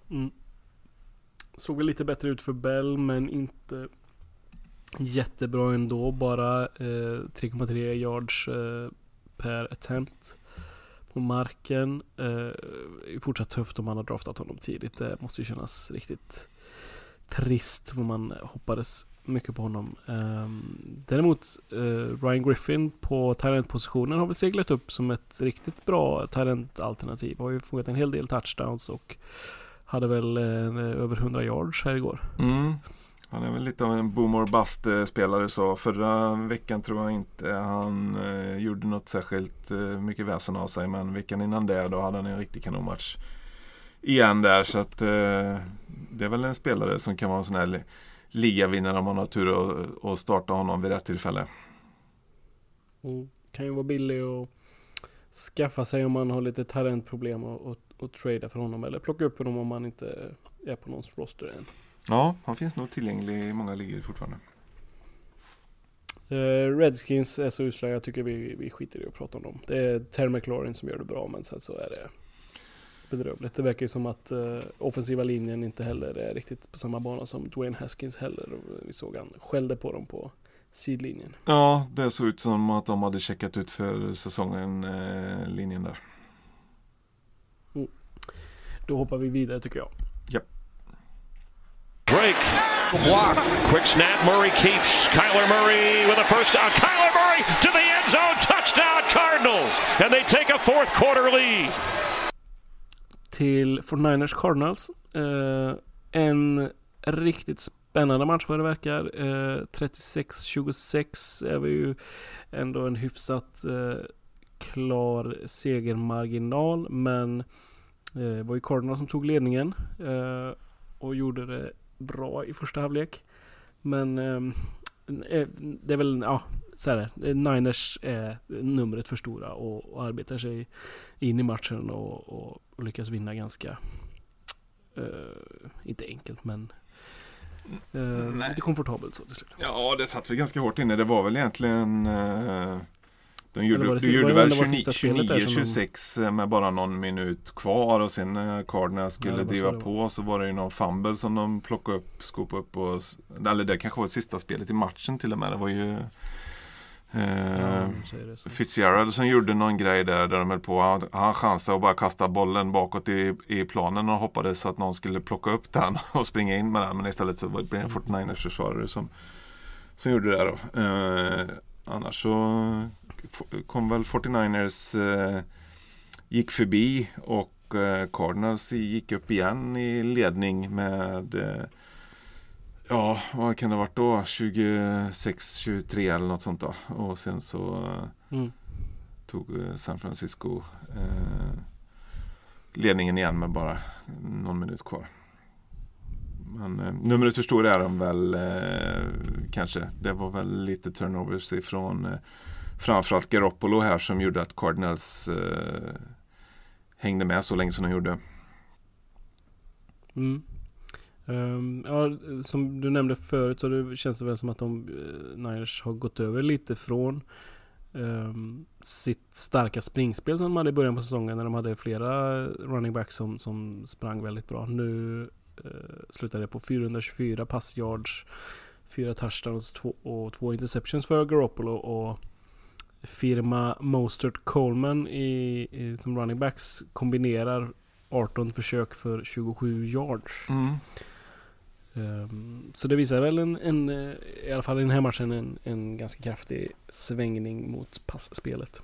Mm. Såg väl lite bättre ut för Bell men inte jättebra ändå. Bara eh, 3,3 yards eh, per attempt på marken. Eh, fortsatt tufft om man har draftat honom tidigt. Det måste ju kännas riktigt trist för man hoppades mycket på honom. Eh, däremot eh, Ryan Griffin på talentpositionen har väl seglat upp som ett riktigt bra talentalternativ. Har ju fångat en hel del touchdowns och hade väl eh, över 100 yards här igår. Mm. Han är väl lite av en boom or bust spelare så förra veckan tror jag inte han eh, gjorde något särskilt eh, mycket väsen av sig men veckan innan det då hade han en riktig kanonmatch igen där så att eh, det är väl en spelare som kan vara en sån här ligavinnare om man har tur och starta honom vid rätt tillfälle. Mm. Kan ju vara billig att skaffa sig om man har lite talentproblem och, och, och trada för honom eller plocka upp honom om man inte är på någons roster än. Ja, han finns nog tillgänglig i många ligor fortfarande. Uh, Redskins är så usla, jag tycker vi, vi skiter i att prata om dem. Det är Terry McLaurin som gör det bra, men sen så är det bedrövligt. Det verkar ju som att uh, offensiva linjen inte heller är riktigt på samma bana som Dwayne Haskins heller. Vi såg han skällde på dem på sidlinjen. Ja, det såg ut som att de hade checkat ut för säsongen, eh, linjen där. Mm. Då hoppar vi vidare tycker jag break. block, quick snap. Murray keeps. Kyler Murray with a first down. Kyler Murray to the end zone. Touchdown Cardinals. And they take a fourth quarter lead. Till 49ers Cardinals. Uh, en riktigt spännande match vad det verkar. Eh, uh, 36-26 är vi ju ändå en hyfsat uh, klar segermarginal. Men det var ju Cardinals som tog ledningen och gjorde det bra i första halvlek. Men ehm, eh, det är väl, ja, så här, Niners är numret för stora och, och arbetar sig in i matchen och, och, och lyckas vinna ganska, eh, inte enkelt men eh, lite komfortabelt så till slut. Ja, det satt väl ganska hårt inne. Det var väl egentligen eh, de gjorde, det, gjorde väl 29-26 med bara någon minut kvar och sen när Cardinals skulle ja, driva på så var det ju någon fumble som de plockade upp, skopade upp och Eller det kanske var det sista spelet i matchen till och med. Det var ju Eh, Ja. Fitzgerald som gjorde någon grej där, där de höll på. Han, han chansade att bara kasta bollen bakåt i, i planen och hoppades att någon skulle plocka upp den och springa in med den. Men istället så var det en 49ers försvarare som, som gjorde det då. Eh, annars så kom väl 49ers eh, gick förbi och eh, Cardinals gick upp igen i ledning med eh, Ja, vad kan det ha varit då? 26-23 eller något sånt då. Och sen så eh, Mm. tog eh, San Francisco eh, ledningen igen med bara någon minut kvar. Men eh, numret hur stor är de väl eh, kanske. Det var väl lite turnovers ifrån eh, framförallt Garoppolo här som gjorde att Cardinals eh, hängde med så länge som de gjorde. Mm. Um, ja, som du nämnde förut så det känns det väl som att de uh, Niners har gått över lite från um, sitt starka springspel som de hade i början på säsongen när de hade flera running backs som, som sprang väldigt bra. Nu uh, slutade det på 424 passyards, fyra touchdowns två, och två interceptions för Garoppolo och firma Mostert Coleman i, i, som running backs kombinerar 18 försök för 27 yards. Mm. Ehm, så det visar väl en, en, eh, i alla fall i den här matchen, en, en ganska kraftig svängning mot passspelet.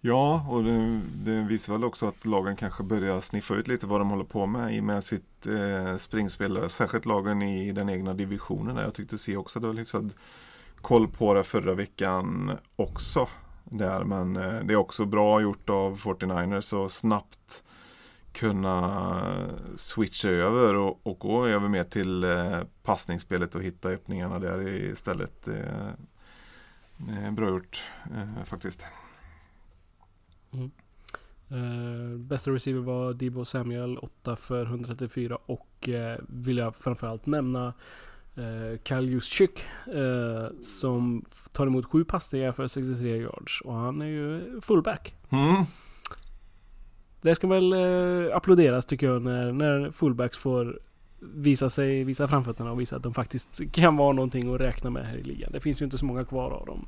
Ja, och det, det visar väl också att lagen kanske börjar sniffa ut lite vad de håller på med i med sitt eh, springspel. Särskilt lagen i den egna divisionen. Där jag tyckte se också det var hyfsad koll på det förra veckan också. Där, men eh, det är också bra gjort av 49ers att snabbt kunna switcha över och, och gå över mer till eh, passningsspelet och hitta öppningarna där istället. Eh, bra gjort faktiskt. faktiskt. Uh, bästa receiver var Debo Samuel, 8 för 134 och uh, vill jag framförallt nämna Kyle Juszczyk uh, som tar emot sju passningar för 63 yards och han är ju fullback. Mm. Det ska väl uh, applåderas tycker jag när, när fullbacks får visa sig, visa framfötterna och visa att de faktiskt kan vara någonting att räkna med här i ligan. Det finns ju inte så många kvar av dem.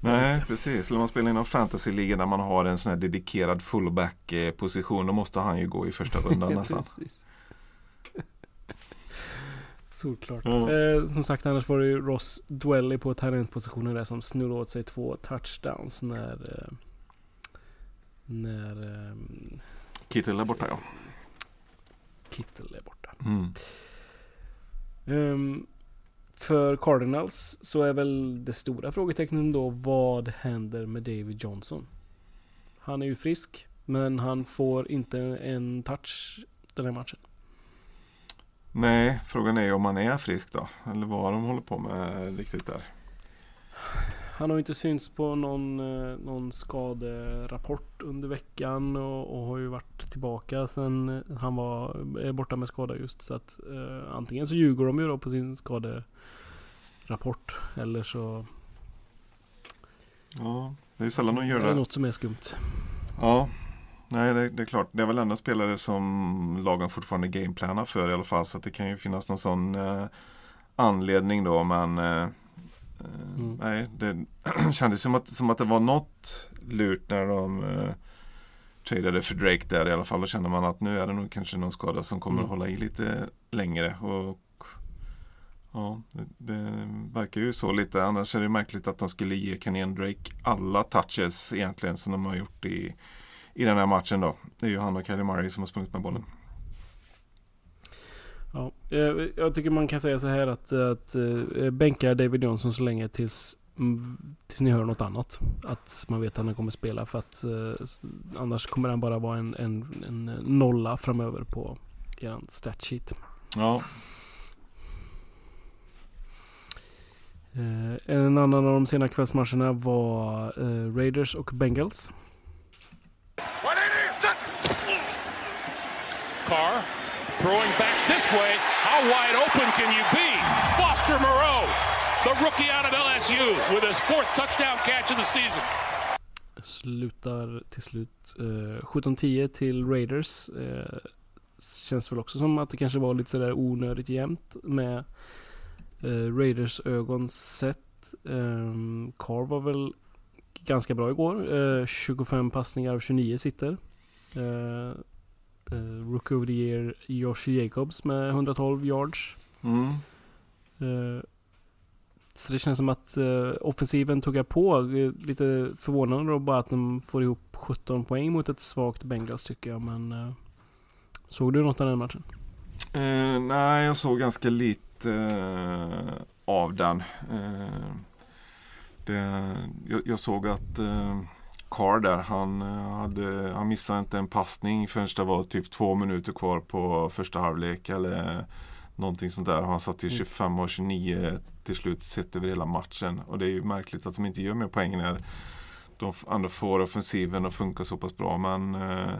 Nej, precis. När man spelar inom fantasyliga där man har en sån här dedikerad fullback-position då måste han ju gå i första rundan nästan. Precis. Solklart. Ja. Eh, som sagt annars var det ju Ross Dwelly på talentpositionen där som snurrade åt sig två touchdowns när eh, när eh, Kittel är borta ja. Kittel är borta. Mm. Ehm, för Cardinals så är väl det stora frågetecknet då vad händer med David Johnson? Han är ju frisk men han får inte en touch den här matchen. Nej, frågan är ju om han är frisk då. Eller vad de håller på med riktigt där. Han har ju inte synts på någon, eh, någon skaderapport under veckan och, och har ju varit tillbaka sen han var är borta med skada just. Så att eh, antingen så ljuger de ju då på sin skaderapport eller så Ja, det är sällan de gör är det det. något som är skumt. Ja, nej det, det är klart. Det är väl ändå spelare som lagen fortfarande gameplanar för i alla fall. Så det kan ju finnas någon sån eh, anledning då. Men eh, eh, Mm. nej, det kändes som att, som att det var något lurt när de eh, tradade för Drake där i alla fall. Då känner man att nu är det nog kanske någon skada som kommer Mm. att hålla i lite längre. Och Ja, det, verkar ju så lite. Annars är det märkligt att de skulle ge Kenyan Drake alla touches egentligen som de har gjort i, i den här matchen då. Det är ju han och Kelly Murray som har sprungit med bollen. Ja, eh, jag tycker man kan säga så här att, att eh, bänka David Johnson så länge tills, mm, tills ni hör något annat. Att man vet att han kommer spela för att eh, annars kommer han bara vara en, en, en nolla framöver på er statsheet. Ja, en annan av de sena kvällsmatcherna var Raiders och Bengals. Carr throwing back this way. How wide open can you be? Foster Moreau, the rookie out of LSU, with his fourth touchdown catch of the season. Slutar till slut eh, 17-10 till Raiders. Eh, känns väl också som att det kanske var lite sådär onödigt jämnt med eh, Raiders ögon sett. faktiskt. Carr var väl ganska bra igår. Eh, uh, 25 passningar av 29 sitter. Eh, Uh, Rookie of the Year Josh Jacobs med 112 yards. Mm. Uh, så det känns som att uh, offensiven tuggar på. Uh, lite förvånande då bara att de får ihop 17 poäng mot ett svagt Bengals tycker jag. Men uh, såg du något av den matchen? Nej, jag såg ganska lite av den. Det, jag, jag, såg att Carr där, han, hade, han missade inte en passning förrän det var typ två minuter kvar på första halvlek eller någonting sånt där. Han satt till 25 mm. och 29 till slut sett över hela matchen. Och det är ju märkligt att de inte gör mer poäng när de ändå får offensiven att funka så pass bra. Men eh,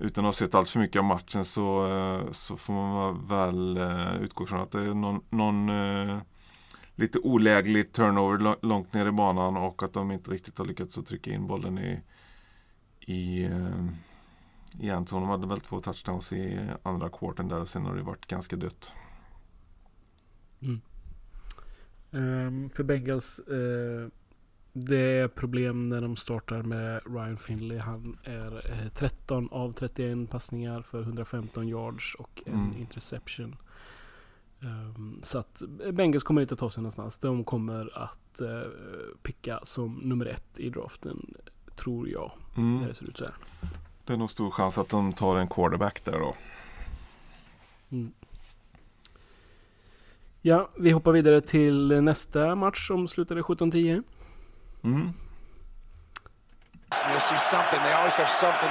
utan att ha sett allt för mycket av matchen så, eh, så får man väl eh, utgå från att det är någon, någon eh, lite oläglig turnover långt ner i banan och att de inte riktigt har lyckats att trycka in bollen i, i, i endzone. De hade väl två touchdowns i andra kvarten där och sen har det varit ganska dött. Mm. Um, för Bengals uh det är problem när de startar med Ryan Finley. Han är 13 eh, av 31 passningar för 115 yards och en mm. interception. Um, så att Bengals kommer inte ta sig någonstans. De kommer att uh, picka som nummer ett i draften. Tror jag. Mm. När det ser ut så här. Det är nog stor chans att de tar en quarterback där då. Mm. Ja, vi hoppar vidare till nästa match som slutade 17-10. Mm. You'll see something. They always have something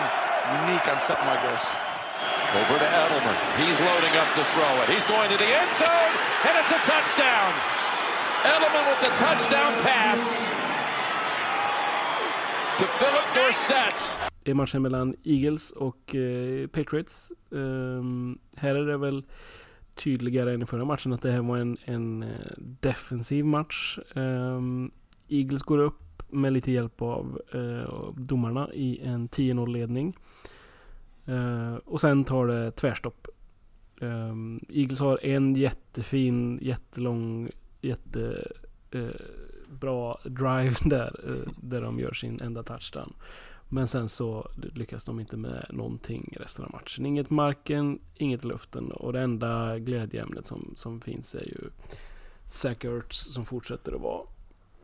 unique on something like this. Over to Edelman. He's loading up to throw it. He's going to the end zone, and it's a touchdown. Edelman with the touchdown pass to Philip Dorsett. Det är matchen mellan Eagles och eh, Patriots. Um, här är det väl tydligare än i förra matchen att det här var en, en eh, defensiv match. Um, Eagles går upp med lite hjälp av eh, domarna i en 10-0-ledning. Uh, och sen tar det tvärstopp. Eh, Eagles har en jättefin, jättelång, jättebra eh, uh, drive där, Uh, där de gör sin enda touchdown. Men sen så lyckas de inte med någonting resten av matchen. Inget marken, inget i luften och det enda glädjeämnet som, som finns är ju Sackerts som fortsätter att vara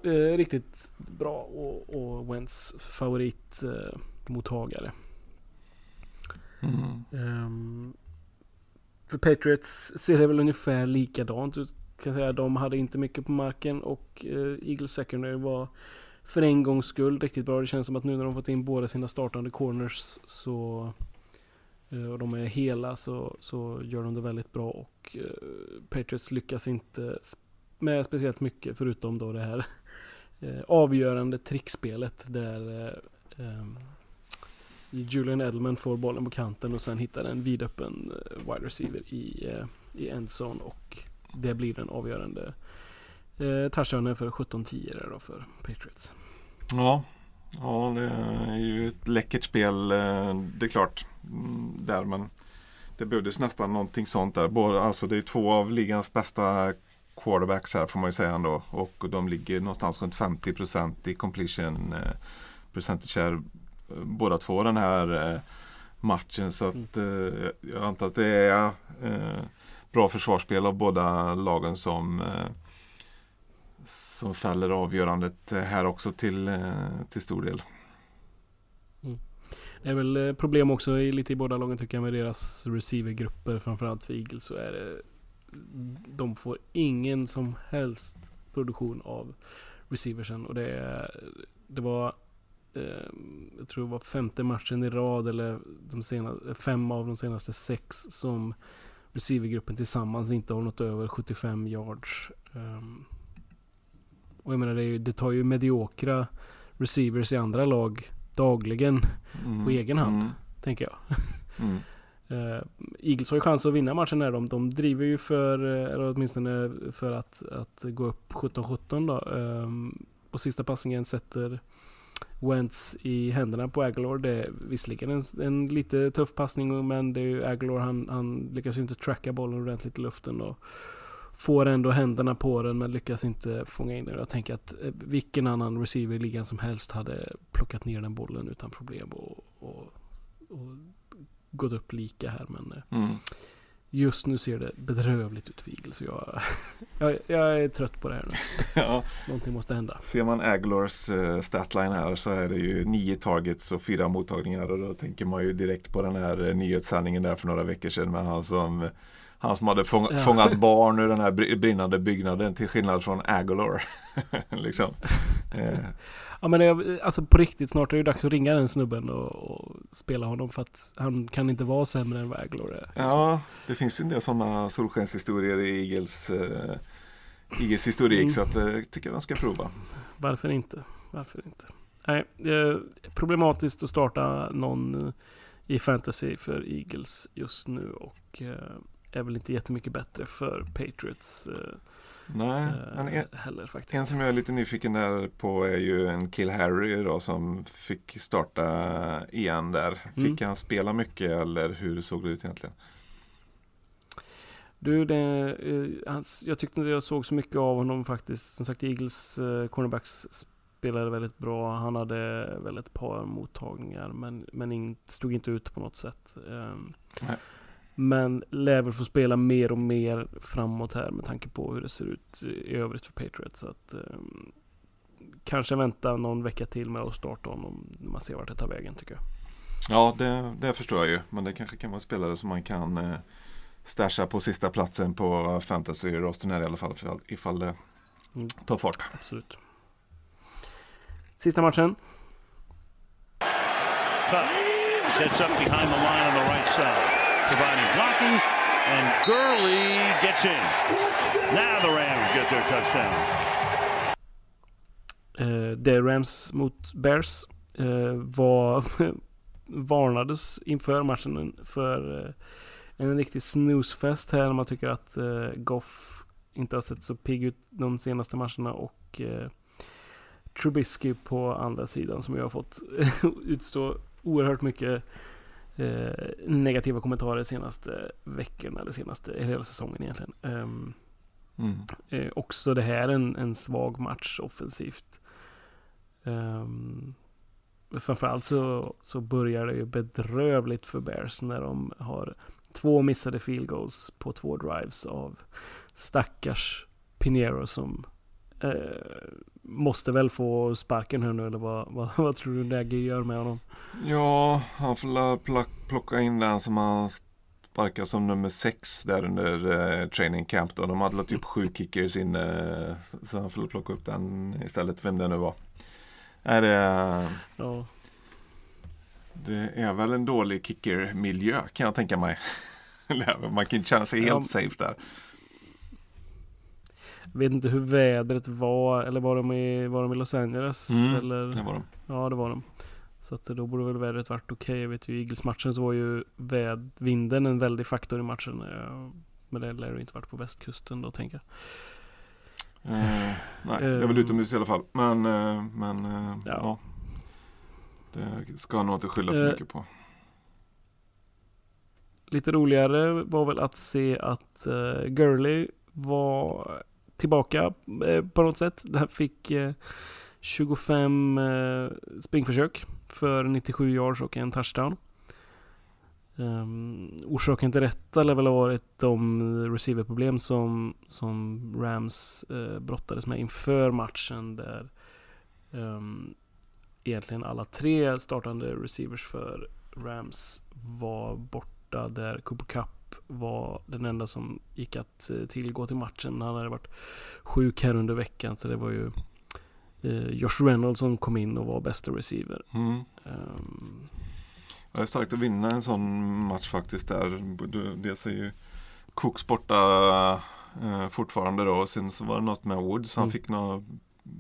eh, riktigt bra och, och Wentz favoritmottagare. Eh, mm. um, för Patriots ser det väl ungefär likadant ut. Kan säga. De hade inte mycket på marken och uh, Eagles secondary var för en gångs skull riktigt bra. Det känns som att nu när de fått in båda sina startande corners så uh, och de är hela så, så gör de det väldigt bra och uh, Patriots lyckas inte med speciellt mycket förutom då det här eh, avgörande trickspelet där eh, ehm, Julian Edelman får bollen på kanten och sen hittar en vidöppen eh, wide receiver i, eh, i endzone och det blir den avgörande eh, touchdownen för 17-10 då för Patriots. Ja, ja det är ju ett läckert spel eh, det är klart. Mm, där men det behövdes nästan någonting sånt där. Både, alltså det är två av ligans bästa quarterbacks här får man ju säga ändå. Och de ligger någonstans runt 50% i completion eh, percentage här. Båda två den här eh, matchen. Så att mm. eh, jag antar att det är eh, bra försvarsspel av båda lagen som som fäller avgörandet här också till, till stor del. Mm. Det är väl problem också i, lite i båda lagen tycker jag med deras receivergrupper. Framförallt för Eagles så är det de får ingen som helst produktion av receiversen. Och det, det var jag tror det var femte matchen i rad eller de senaste, fem av de senaste sex som receivergruppen tillsammans inte har nått över 75 yards. Um, och jag menar det, är, det tar ju mediokra receivers i andra lag dagligen mm. på egen hand. Mm. Tänker jag. Mm. Uh, Eagles har ju chans att vinna matchen här. De, de driver ju för, eh, eller åtminstone för att, att gå upp 17-17 då. Um, och sista passningen sätter Wentz i händerna på Aguilar. Det är visserligen en, en lite tuff passning men det är ju Aguilar han, han lyckas ju inte tracka bollen ordentligt i luften. Och, får ändå händerna på den men lyckas inte fånga in den. Jag tänker att eh, vilken annan receiver i ligan som helst hade plockat ner den bollen utan problem och, och, och gått upp lika här. Men eh, Mm just nu ser det bedrövligt ut Eagles. Så jag, jag, jag är trött på det här nu. Ja, Någonting måste hända. ser man Aguilars eh, statline här så är det ju nio targets och fyra mottagningar och då tänker man ju direkt på den här eh, nyhetssändningen där för några veckor sedan med han som han som hade fång, Ja. fångat barn ur den här br- brinnande byggnaden till skillnad från Aguilar. liksom. Eh, Ja men det, alltså på riktigt snart är det dags att ringa den snubben och, och spela honom för att han kan inte vara sämre än vad Aguilar är. ja, det finns ju en del sådana solskenshistorier i Eagles, eh, Eagles historik Mm. så att, eh, jag tycker de ska prova. Varför inte? Varför inte? Nej, det är problematiskt att starta någon eh, i fantasy för Eagles just nu och eh, är väl inte jättemycket bättre för Patriots eh, Nej, men eh, en, heller faktiskt. en som jag är lite nyfiken där på är ju en Kill Harry då som fick starta igen där. Fick Mm. han spela mycket eller hur såg det ut egentligen? Du, det, eh, hans, jag tyckte inte jag såg så mycket av honom faktiskt. Som sagt, Eagles eh, cornerbacks spelade väldigt bra. Han hade väl ett par mottagningar men, men in, stod inte ut på något sätt. Nej. Men lär väl få spela mer och mer framåt här med tanke på hur det ser ut i övrigt för Patriots. Så att, ehm, kanske vänta någon vecka till med att starta honom när man ser vart det tar vägen tycker jag. Ja, det, det förstår jag ju. Men det kanske kan vara spelare som man kan eh, stasha på sista platsen på fantasy-rosten här i alla fall. Ifall, ifall det Mm. tar fart. Absolut. Sista matchen. Sets up behind the line on the right side, providing blocking, and Gurley gets in. Now the Rams get their touchdown. Eh, det Rams mot Bears uh, var varnades inför matchen för uh, en riktig snusfest här när man tycker att eh, Goff inte har sett så pigg ut de senaste matcherna och eh, Trubisky på andra sidan som jag har fått utstå oerhört mycket negativa kommentarer senaste veckorna eller senaste eller hela säsongen egentligen. Ehm, Mm. eh, också det här en, en svag match offensivt. Um, framförallt så, så börjar det ju bedrövligt för Bears när de har två missade field goals på två drives av stackars Pinero som eh, måste väl få sparken här nu eller vad, vad, vad tror du Nagy gör med honom? Ja, han får plocka in den som han sparkar som nummer sex där under eh, training camp. Då. De hade typ sju kickers inne. Så han får plocka upp den istället, vem det nu var. Nej, det, Ja, det är väl en dålig kickermiljö kan jag tänka mig. Man kan inte känna sig helt Ja. safe där. Vet inte hur vädret var eller var de i, var de i Los Angeles? Mm, eller? Det var de. Ja, det var de. Så att då borde väl vädret varit okej. Jag vet ju i Eagles-matchen så var ju väd, vinden en väldig faktor i matchen. Men det lär ju inte varit på västkusten då tänker jag. Eh, nej, det är väl Ehm. utomhus i alla fall. Men, eh, men eh, ja. Ja. Det ska jag nog inte skylla för Eh. mycket på. Lite roligare var väl att se att uh, Gurley var tillbaka eh, på något sätt. Han fick eh, 25 eh, springförsök för 97 yards och en touchdown. Um, orsaken till detta lär väl ha varit de receiverproblem som, som Rams brottades med inför matchen där ehm, egentligen alla tre startande receivers för Rams var borta där Cooper Cup var den enda som gick att eh, tillgå till matchen. Han hade varit sjuk här under veckan så det var ju eh, Josh Reynolds som kom in och var bästa receiver. Mm. Ja, Det är starkt att vinna en sån match faktiskt där. Dels är ju Cooks borta eh, fortfarande då. Och sen så var det något med Woods. Han Mm. fick några,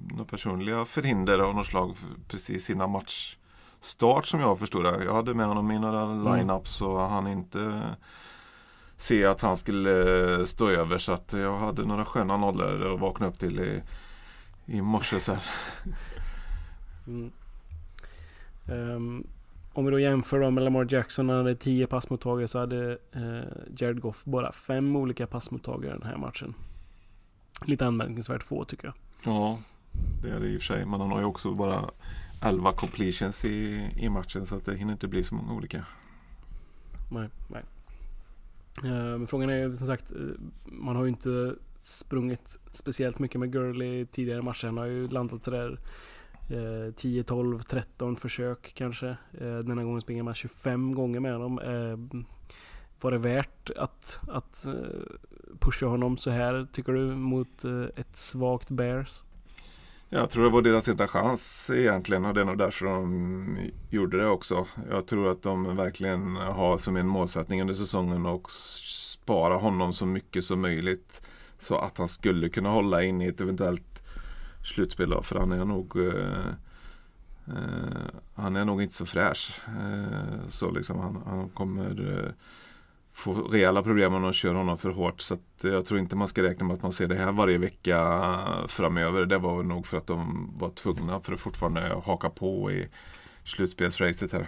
några personliga förhinder av något slag precis innan matchstart som jag förstod det. Jag hade med honom i några Mm. lineups och han inte se att han skulle eh, stå över. Så att jag hade några sköna nollor att vakna upp till i, i morse. Så. Mm. Ehm, om vi då jämför då med Lamar Jackson, han hade 10 passmottagare så hade eh, Jared Goff bara fem olika passmottagare den här matchen. lite anmärkningsvärt få tycker jag. Ja, det är det i och för sig. Men han har ju också bara 11 completions i, i matchen så att det hinner inte bli så många olika. Nej, nej. Eh, men frågan är ju som sagt, eh, man har ju inte sprungit speciellt mycket med Gurley tidigare matcher. Han har ju landat sådär 10, 12, 13 försök kanske. Eh, denna gången springer man 25 gånger med honom. Var det värt att, att pusha honom så här tycker du mot ett svagt Bears? Jag tror det var deras enda chans egentligen och det är nog därför de gjorde det också. Jag tror att de verkligen har som en målsättning under säsongen att spara honom så mycket som möjligt. Så att han skulle kunna hålla in i ett eventuellt slutspel då, för han är nog eh, eh, Han är nog inte så fräsch. Eh, så liksom han, han kommer eh, få rejäla problem om de kör honom för hårt. Så att eh, jag tror inte man ska räkna med att man ser det här varje vecka framöver. Det var nog för att de var tvungna för att fortfarande haka på i slutspelsracet här.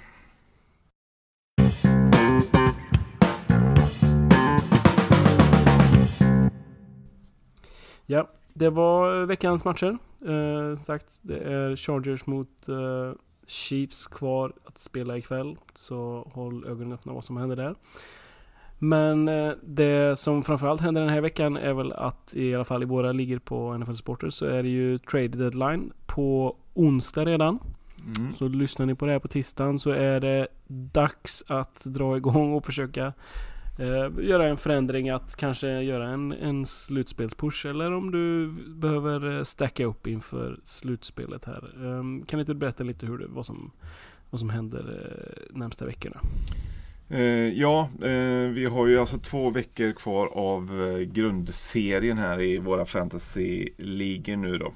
Ja, det var veckans matcher. Eh, som sagt, det är Chargers mot eh, Chiefs kvar att spela ikväll. Så håll ögonen öppna vad som händer där. Men eh, det som framförallt händer den här veckan är väl att i alla fall i våra ligor på NFL Sporter så är det ju trade deadline på onsdag redan. Mm. Så lyssnar ni på det här på tisdagen så är det dags att dra igång och försöka eh, göra en förändring att kanske göra en, en slutspelspush eller om du behöver eh, stacka upp inför slutspelet här. Um, kan inte du berätta lite hur det, vad, som, vad som händer eh, närmsta veckorna? Eh, ja, eh, vi har ju alltså två veckor kvar av eh, grundserien här i våra fantasy-ligor nu då.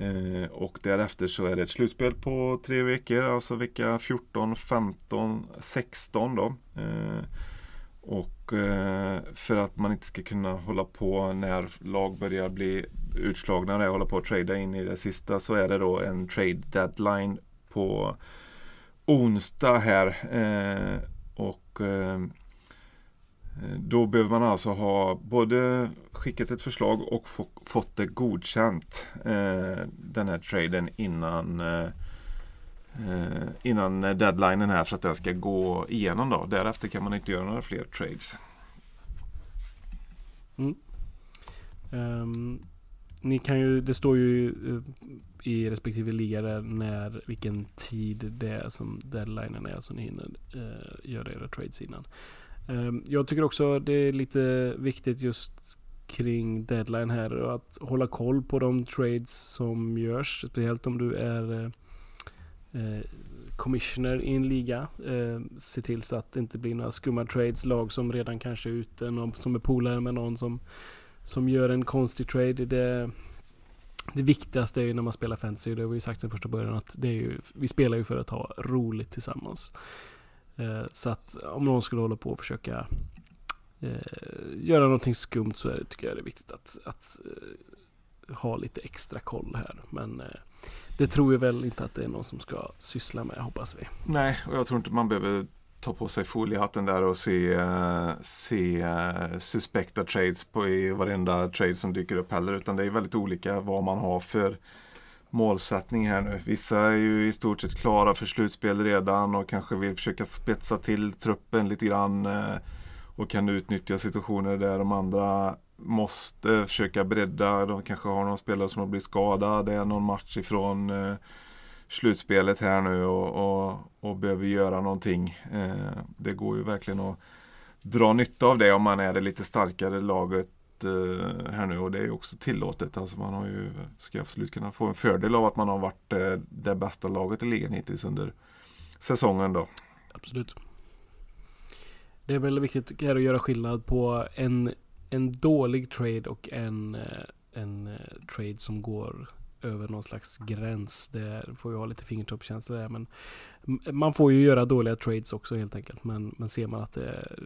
Eh, och därefter så är det ett slutspel på tre veckor, alltså vecka 14, 15, 16 då. Eh, och eh, för att man inte ska kunna hålla på när lag börjar bli utslagna och hålla på att trada in i det sista så är det då en trade deadline på onsdag här. Eh, och eh, då behöver man alltså ha både skickat ett förslag och få, fått det godkänt eh, den här traden innan eh, innan deadlinen här för att den ska gå igenom då. Därefter kan man inte göra några fler trades. Mm. Ehm, ni kan ju, det står ju eh, i respektive liga där när, vilken tid det är som deadlinen är så ni hinner eh, göra era trades innan. Eh, jag tycker också det är lite viktigt just kring deadline här och att hålla koll på de trades som görs. Speciellt om du är eh, eh, commissioner i en liga. Eh, se till så att det inte blir några skumma trades. Lag som redan kanske är ute. Någon som är polare med någon som, som gör en konstig trade. Det, det viktigaste är ju när man spelar fantasy. Det har vi sagt sedan första början att det är ju, vi spelar ju för att ha roligt tillsammans. Eh, så att om någon skulle hålla på och försöka eh, göra någonting skumt så är det, tycker jag det är viktigt att, att eh, ha lite extra koll här. Men det tror jag väl inte att det är någon som ska syssla med, hoppas vi. Nej, och jag tror inte man behöver ta på sig foliehatten där och se, se eh, suspekta trades på i varenda trade som dyker upp heller. Utan det är väldigt olika vad man har för målsättning här nu. Vissa är ju i stort sett klara för slutspel redan och kanske vill försöka spetsa till truppen lite grann eh, och kan utnyttja situationer där de andra måste försöka bredda. De kanske har någon spelare som har blivit skadad. Det är någon match ifrån eh, slutspelet här nu och, och, och behöver göra någonting. Eh, det går ju verkligen att dra nytta av det om man är det lite starkare laget eh, här nu och det är ju också tillåtet. Alltså man har ju, ska absolut kunna få en fördel av att man har varit eh, det bästa laget i ligan hittills under säsongen då. Absolut. Det är väl viktigt här att göra skillnad på en, en dålig trade och en, eh, en eh, trade som går över någon slags gräns. Det får ju ha lite fingertoppskänsla där. Men man får ju göra dåliga trades också helt enkelt. Men, men ser man att det är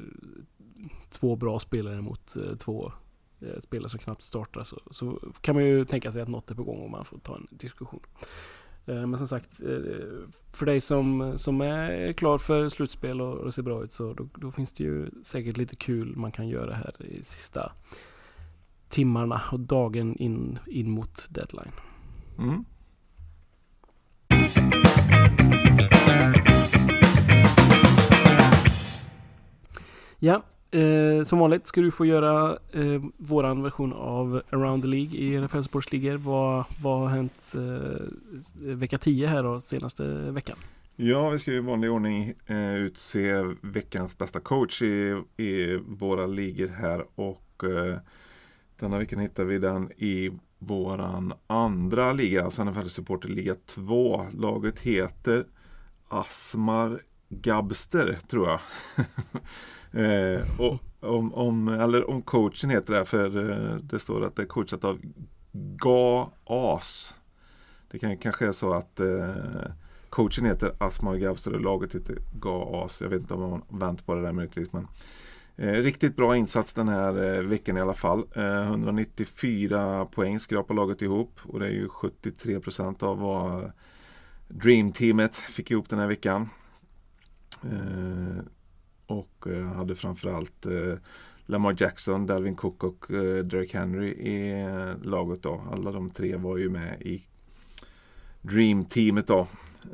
två bra spelare mot eh, två eh, spelare som knappt startar så, så kan man ju tänka sig att något är på gång och man får ta en diskussion. Eh, men som sagt, för dig som, som är klar för slutspel och det ser bra ut så då, då, finns det ju säkert lite kul man kan göra här i sista timmarna och dagen in, in mot deadline. Mm. Ja, eh, som vanligt ska du få göra eh, våran version av Around the League i NFL Sportsligor. Vad, vad har hänt eh, vecka 10 här då, senaste veckan? Ja, vi ska i vanlig ordning eh, utse veckans bästa coach i, i våra ligor här och eh, denna veckan hittar vi den i våran andra liga, alltså NFL Supporter Liga 2. Laget heter Asmar Gabster tror jag. eh, och, om, om, eller om coachen heter det, för eh, det står att det är coachat av Ga As. Det kan, kanske är så att eh, coachen heter Asmar Gabster och laget heter Ga As. Jag vet inte om man vänt på det där möjligtvis. Men, eh, Eh, riktigt bra insats den här eh, veckan i alla fall. Eh, 194 poäng skrapar laget ihop och det är ju 73 procent av vad Dream-teamet fick ihop den här veckan. Eh, och eh, hade framförallt eh, Lamar Jackson, Dalvin Cook och eh, Derek Henry i eh, laget då. Alla de tre var ju med i Dream-teamet då.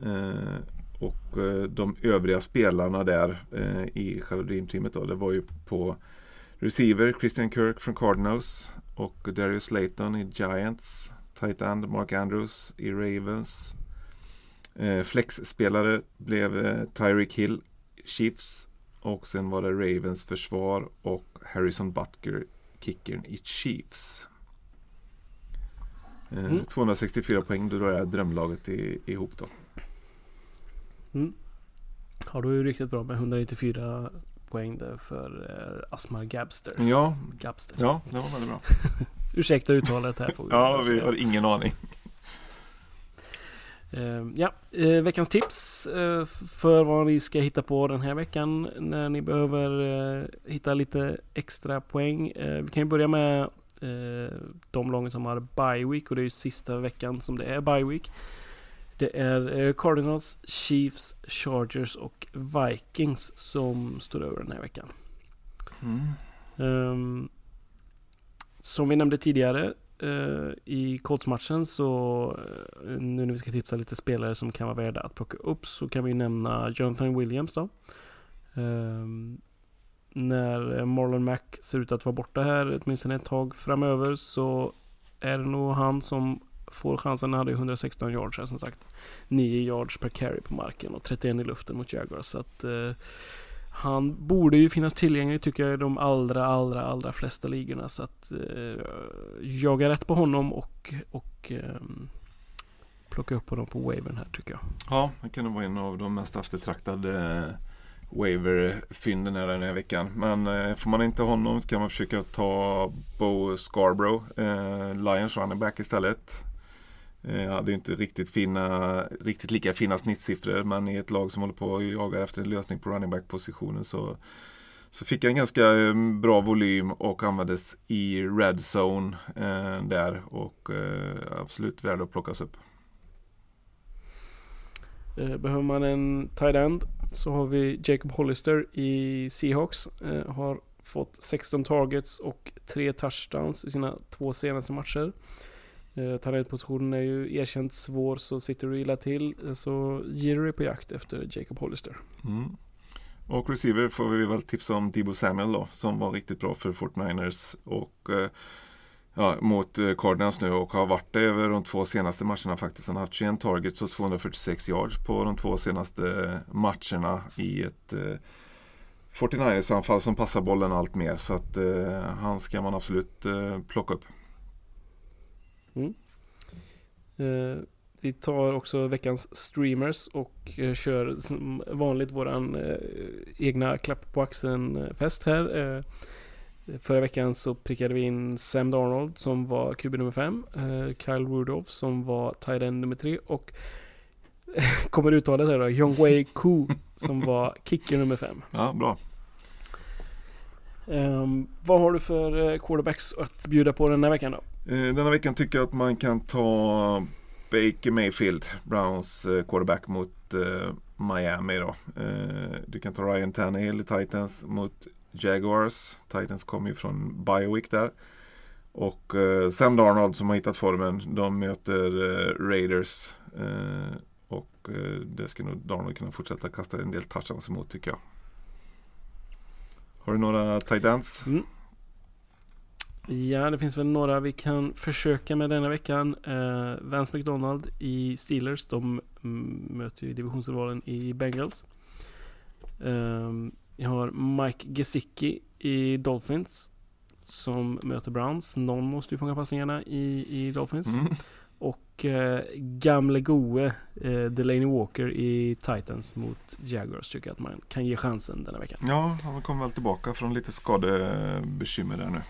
Eh, Eh, och de övriga spelarna där i själva Dream-teamet då. Det var ju på receiver Christian Kirk från Cardinals och Darius Slayton i Giants. Tight end Mark Andrews i Ravens. Eh, Flexspelare blev eh, Tyreek Hill, Chiefs och sen var det Ravens försvar och Harrison Butker, kickern i Chiefs. Eh, mm. 264 poäng, då är drömlaget i, ihop då. Mm. Är det riktigt bra med 194 poäng där för eh, Asmar Gabster. Ja, Gabster. ja det var väldigt bra. Ursäkta uttalet här. Får vi ja, vi har ingen aning. Uh, ja, uh, veckans tips uh, för vad ni ska hitta på den här veckan när ni behöver hitta lite extra poäng. vi kan ju börja med de lagen som har bye week och det är ju sista veckan som det är bye week. Det är Cardinals, Chiefs, Chargers och Vikings som står över den här veckan. Mm. Um, som vi nämnde tidigare uh, i Colts-matchen så uh, nu när vi ska tipsa lite spelare som kan vara värda att plocka upp så kan vi nämna Jonathan Williams då. Uh, när Marlon Mack ser ut att vara borta här åtminstone ett tag framöver så är det nog han som får chansen. Han hade 116 yards här som sagt. 9 yards per carry på marken och 31 i luften mot Jaguars. Så att eh, han borde ju finnas tillgänglig tycker jag i de allra, allra, allra flesta ligorna. Så att eh, jaga rätt på honom och, och eh, plocka upp honom på wavern här tycker jag. Ja, han kan nog vara en av de mest eftertraktade eh, Waver-fynden den här veckan. Men eh, får man inte honom så kan man försöka ta Bo Scarborough, eh, Lions running back istället. Eh, jag hade inte riktigt, fina, riktigt lika fina snittsiffror men i ett lag som håller på och jagar efter en lösning på running back positionen så, så fick en ganska eh, bra volym och användes i red zone eh, där och eh, absolut värd att plockas upp. Eh, behöver man en tight end så har vi Jacob Hollister i Seahawks. Eh, har fått 16 targets och 3 touchdowns i sina två senaste matcher. Eh, är ju erkänt svår så sitter du illa till eh, så ger du dig på jakt efter Jacob Hollister. Mm. Och receiver får vi väl tipsa om Debo Samuel då som var riktigt bra för 49ers och eh, ja, mot eh, Cardinals nu och har varit det över de två senaste matcherna faktiskt. Han har haft 21 targets och 246 yards på de två senaste eh, matcherna i ett eh, 49ers anfall som passar bollen allt mer så att eh, han ska man absolut eh, plocka upp. Mm. Eh, vi tar också veckans streamers och eh, kör som vanligt våran eh, egna klapp på axeln-fest här. Eh, förra veckan så prickade vi in Sam Darnold som var QB nummer 5. Eh, Kyle Rudolph som var tight end nummer 3 och kommer uttalet här då, Yongwei Ku som var kicker nummer 5. Ja, bra. Um, vad har du för eh, quarterbacks att bjuda på den här veckan då? Eh, denna veckan tycker jag att man kan ta Baker Mayfield, Browns eh, quarterback mot eh, Miami då. Eh, du kan ta Ryan Tannehill i Titans mot Jaguars. Titans kommer ju från Biowick där. Och eh, Sam Darnold som har hittat formen. De möter eh, Raiders. Eh, och eh, det ska nog Darnold kunna fortsätta kasta en del touchdowns emot tycker jag. Har du några tight ends? Mm. Ja, det finns väl några vi kan försöka med denna veckan. Eh, Vance McDonald i Steelers. De möter ju divisionsrivalen i Bengals. Eh, jag har Mike Gesicki i Dolphins. Som möter Browns. Någon måste ju fånga passningarna i, i Dolphins. Mm. Och eh, gamle goe eh, Delaney Walker i Titans mot Jaguars tycker jag att man kan ge chansen denna veckan. Ja, han kommer väl tillbaka från lite skadebekymmer där nu.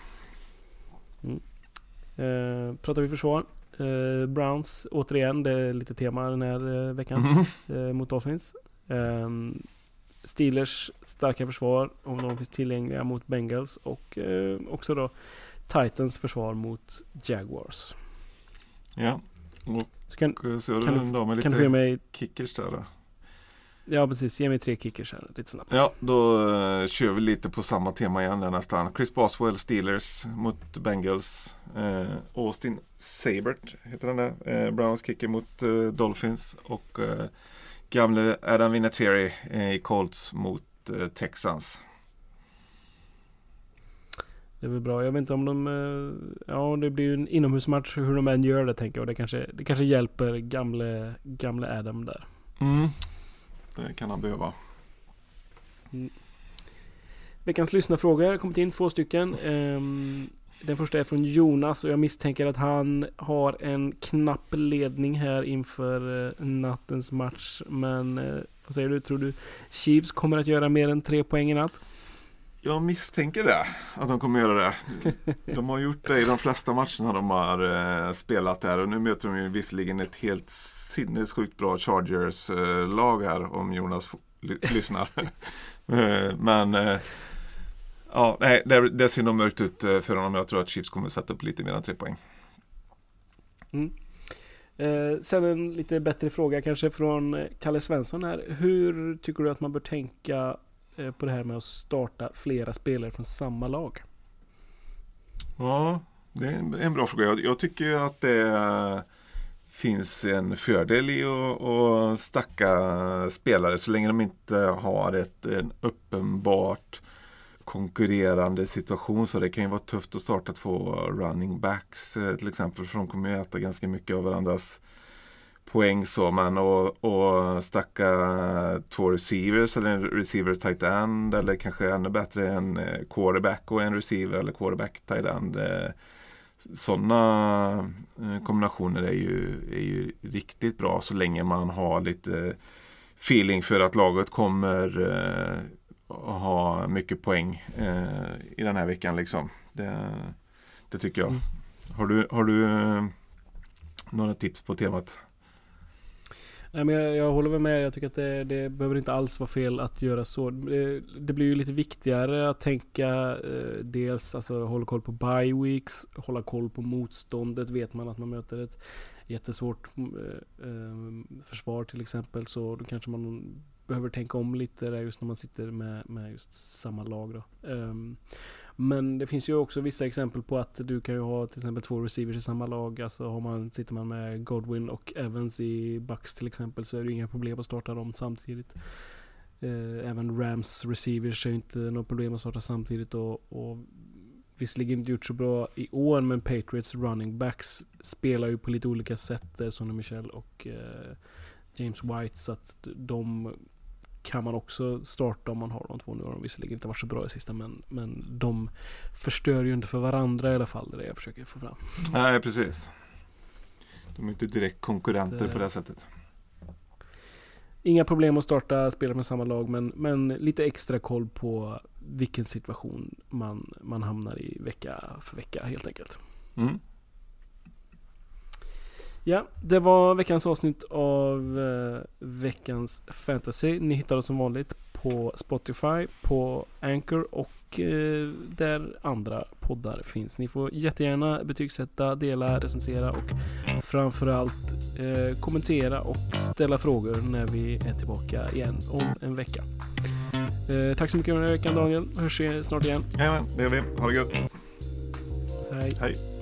Eh, pratar vi försvar. Eh, Browns återigen, det är lite tema den här eh, veckan Mm. eh, mot Dolphins. Eh, Steelers starka försvar om de finns tillgängliga mot Bengals och eh, också då Titans försvar mot Jaguars. Ja, och Så kan, så kan du- kan du få ge mig, kickers där då. Ja precis, ge mig tre kickers här lite snabbt. Ja, då uh, kör vi lite på samma tema igen där nästan. Chris Boswell, Steelers mot Bengals. Eh, Austin Sabert heter den där. Eh, Browns kicker mot eh, Dolphins. Och eh, gamle Adam Vinatieri i Colts mot Texans. Det är väl bra. Jag vet inte om de... Ja, det blir ju en inomhusmatch hur de än gör det tänker jag. Det kanske, det kanske hjälper gamle, gamle Adam där. Mm. Det kan han behöva. Mm. Veckans lyssnarfrågor har kommit in två stycken. Um, den första är från Jonas och jag misstänker att han har en knapp ledning här inför eh, nattens match. Men eh, vad säger du? Tror du Chiefs kommer att göra mer än tre poäng i natt? Jag misstänker det, att de kommer göra det. De har gjort det i de flesta matcherna de har eh, spelat här. och nu möter de ju visserligen ett helt sinnessjukt bra Chargers-lag eh, här om Jonas lyssnar. Eh, men eh, ja, nej, det, det ser nog mörkt ut eh, för honom. Jag tror att Chiefs kommer sätta upp lite mer än tre poäng. Mm. Eh, sen en lite bättre fråga kanske från Kalle Svensson här. Hur tycker du att man bör tänka Eh, på det här med att starta flera spelare från samma lag? Ja, det är en, en bra fråga. Jag, jag tycker att det finns en fördel i att, att stacka spelare så länge de inte har ett en uppenbart konkurrerande situation. Så det kan ju vara tufft att starta två running backs eh, till exempel. För de kommer ju äta ganska mycket av varandras poäng så. Men att att stacka två receivers eller en receiver tight end eller kanske ännu bättre en eh, quarterback och en receiver eller quarterback tight end. Sådana kombinationer är ju, är ju riktigt bra så länge man har lite feeling för att laget kommer eh, att ha mycket poäng eh, i den här veckan. Liksom. Det, det tycker jag. Mm. Har du, har du eh, några tips på temat? Nej, men jag, jag håller väl med. Jag tycker att det, det behöver inte alls vara fel att göra så. Det, det blir ju lite viktigare att tänka eh, dels alltså hålla koll på bye weeks, hålla koll på motståndet. Vet man att man möter ett jättesvårt eh, eh, försvar till exempel så då kanske man behöver tänka om lite där just när man sitter med, med just samma lag. Då. Ehm, men det finns ju också vissa exempel på att du kan ju ha till exempel två receivers i samma lag. Alltså har man, sitter man med Godwin och Evans i Bucks till exempel så är det inga problem att starta dem samtidigt. Eh, även Rams receivers är ju inte något problem att starta samtidigt och, och visserligen inte gjort så bra i år men Patriots running backs spelar ju på lite olika sätt, eh, Sonny Michel och eh, James White så att de kan man också starta om man har de två. Nu har de visserligen inte varit så bra i sista men, men de förstör ju inte för varandra i alla fall. Det är det jag försöker få fram. Nej, precis. De är inte direkt konkurrenter Det- på det sättet. Inga problem att starta spelare med samma lag men, men lite extra koll på vilken situation man, man hamnar i vecka för vecka helt enkelt. Mm. Ja, det var veckans avsnitt av eh, veckans fantasy. Ni hittar oss som vanligt på Spotify, på Anchor och eh, där andra poddar finns. Ni får jättegärna betygsätta, dela, recensera och framförallt eh, kommentera och ställa frågor när vi är tillbaka igen om en vecka. Eh, tack så mycket för den här veckan Daniel. Hörs snart igen. Jajamän, det gör vi. Ha det gött. Hej. Hej.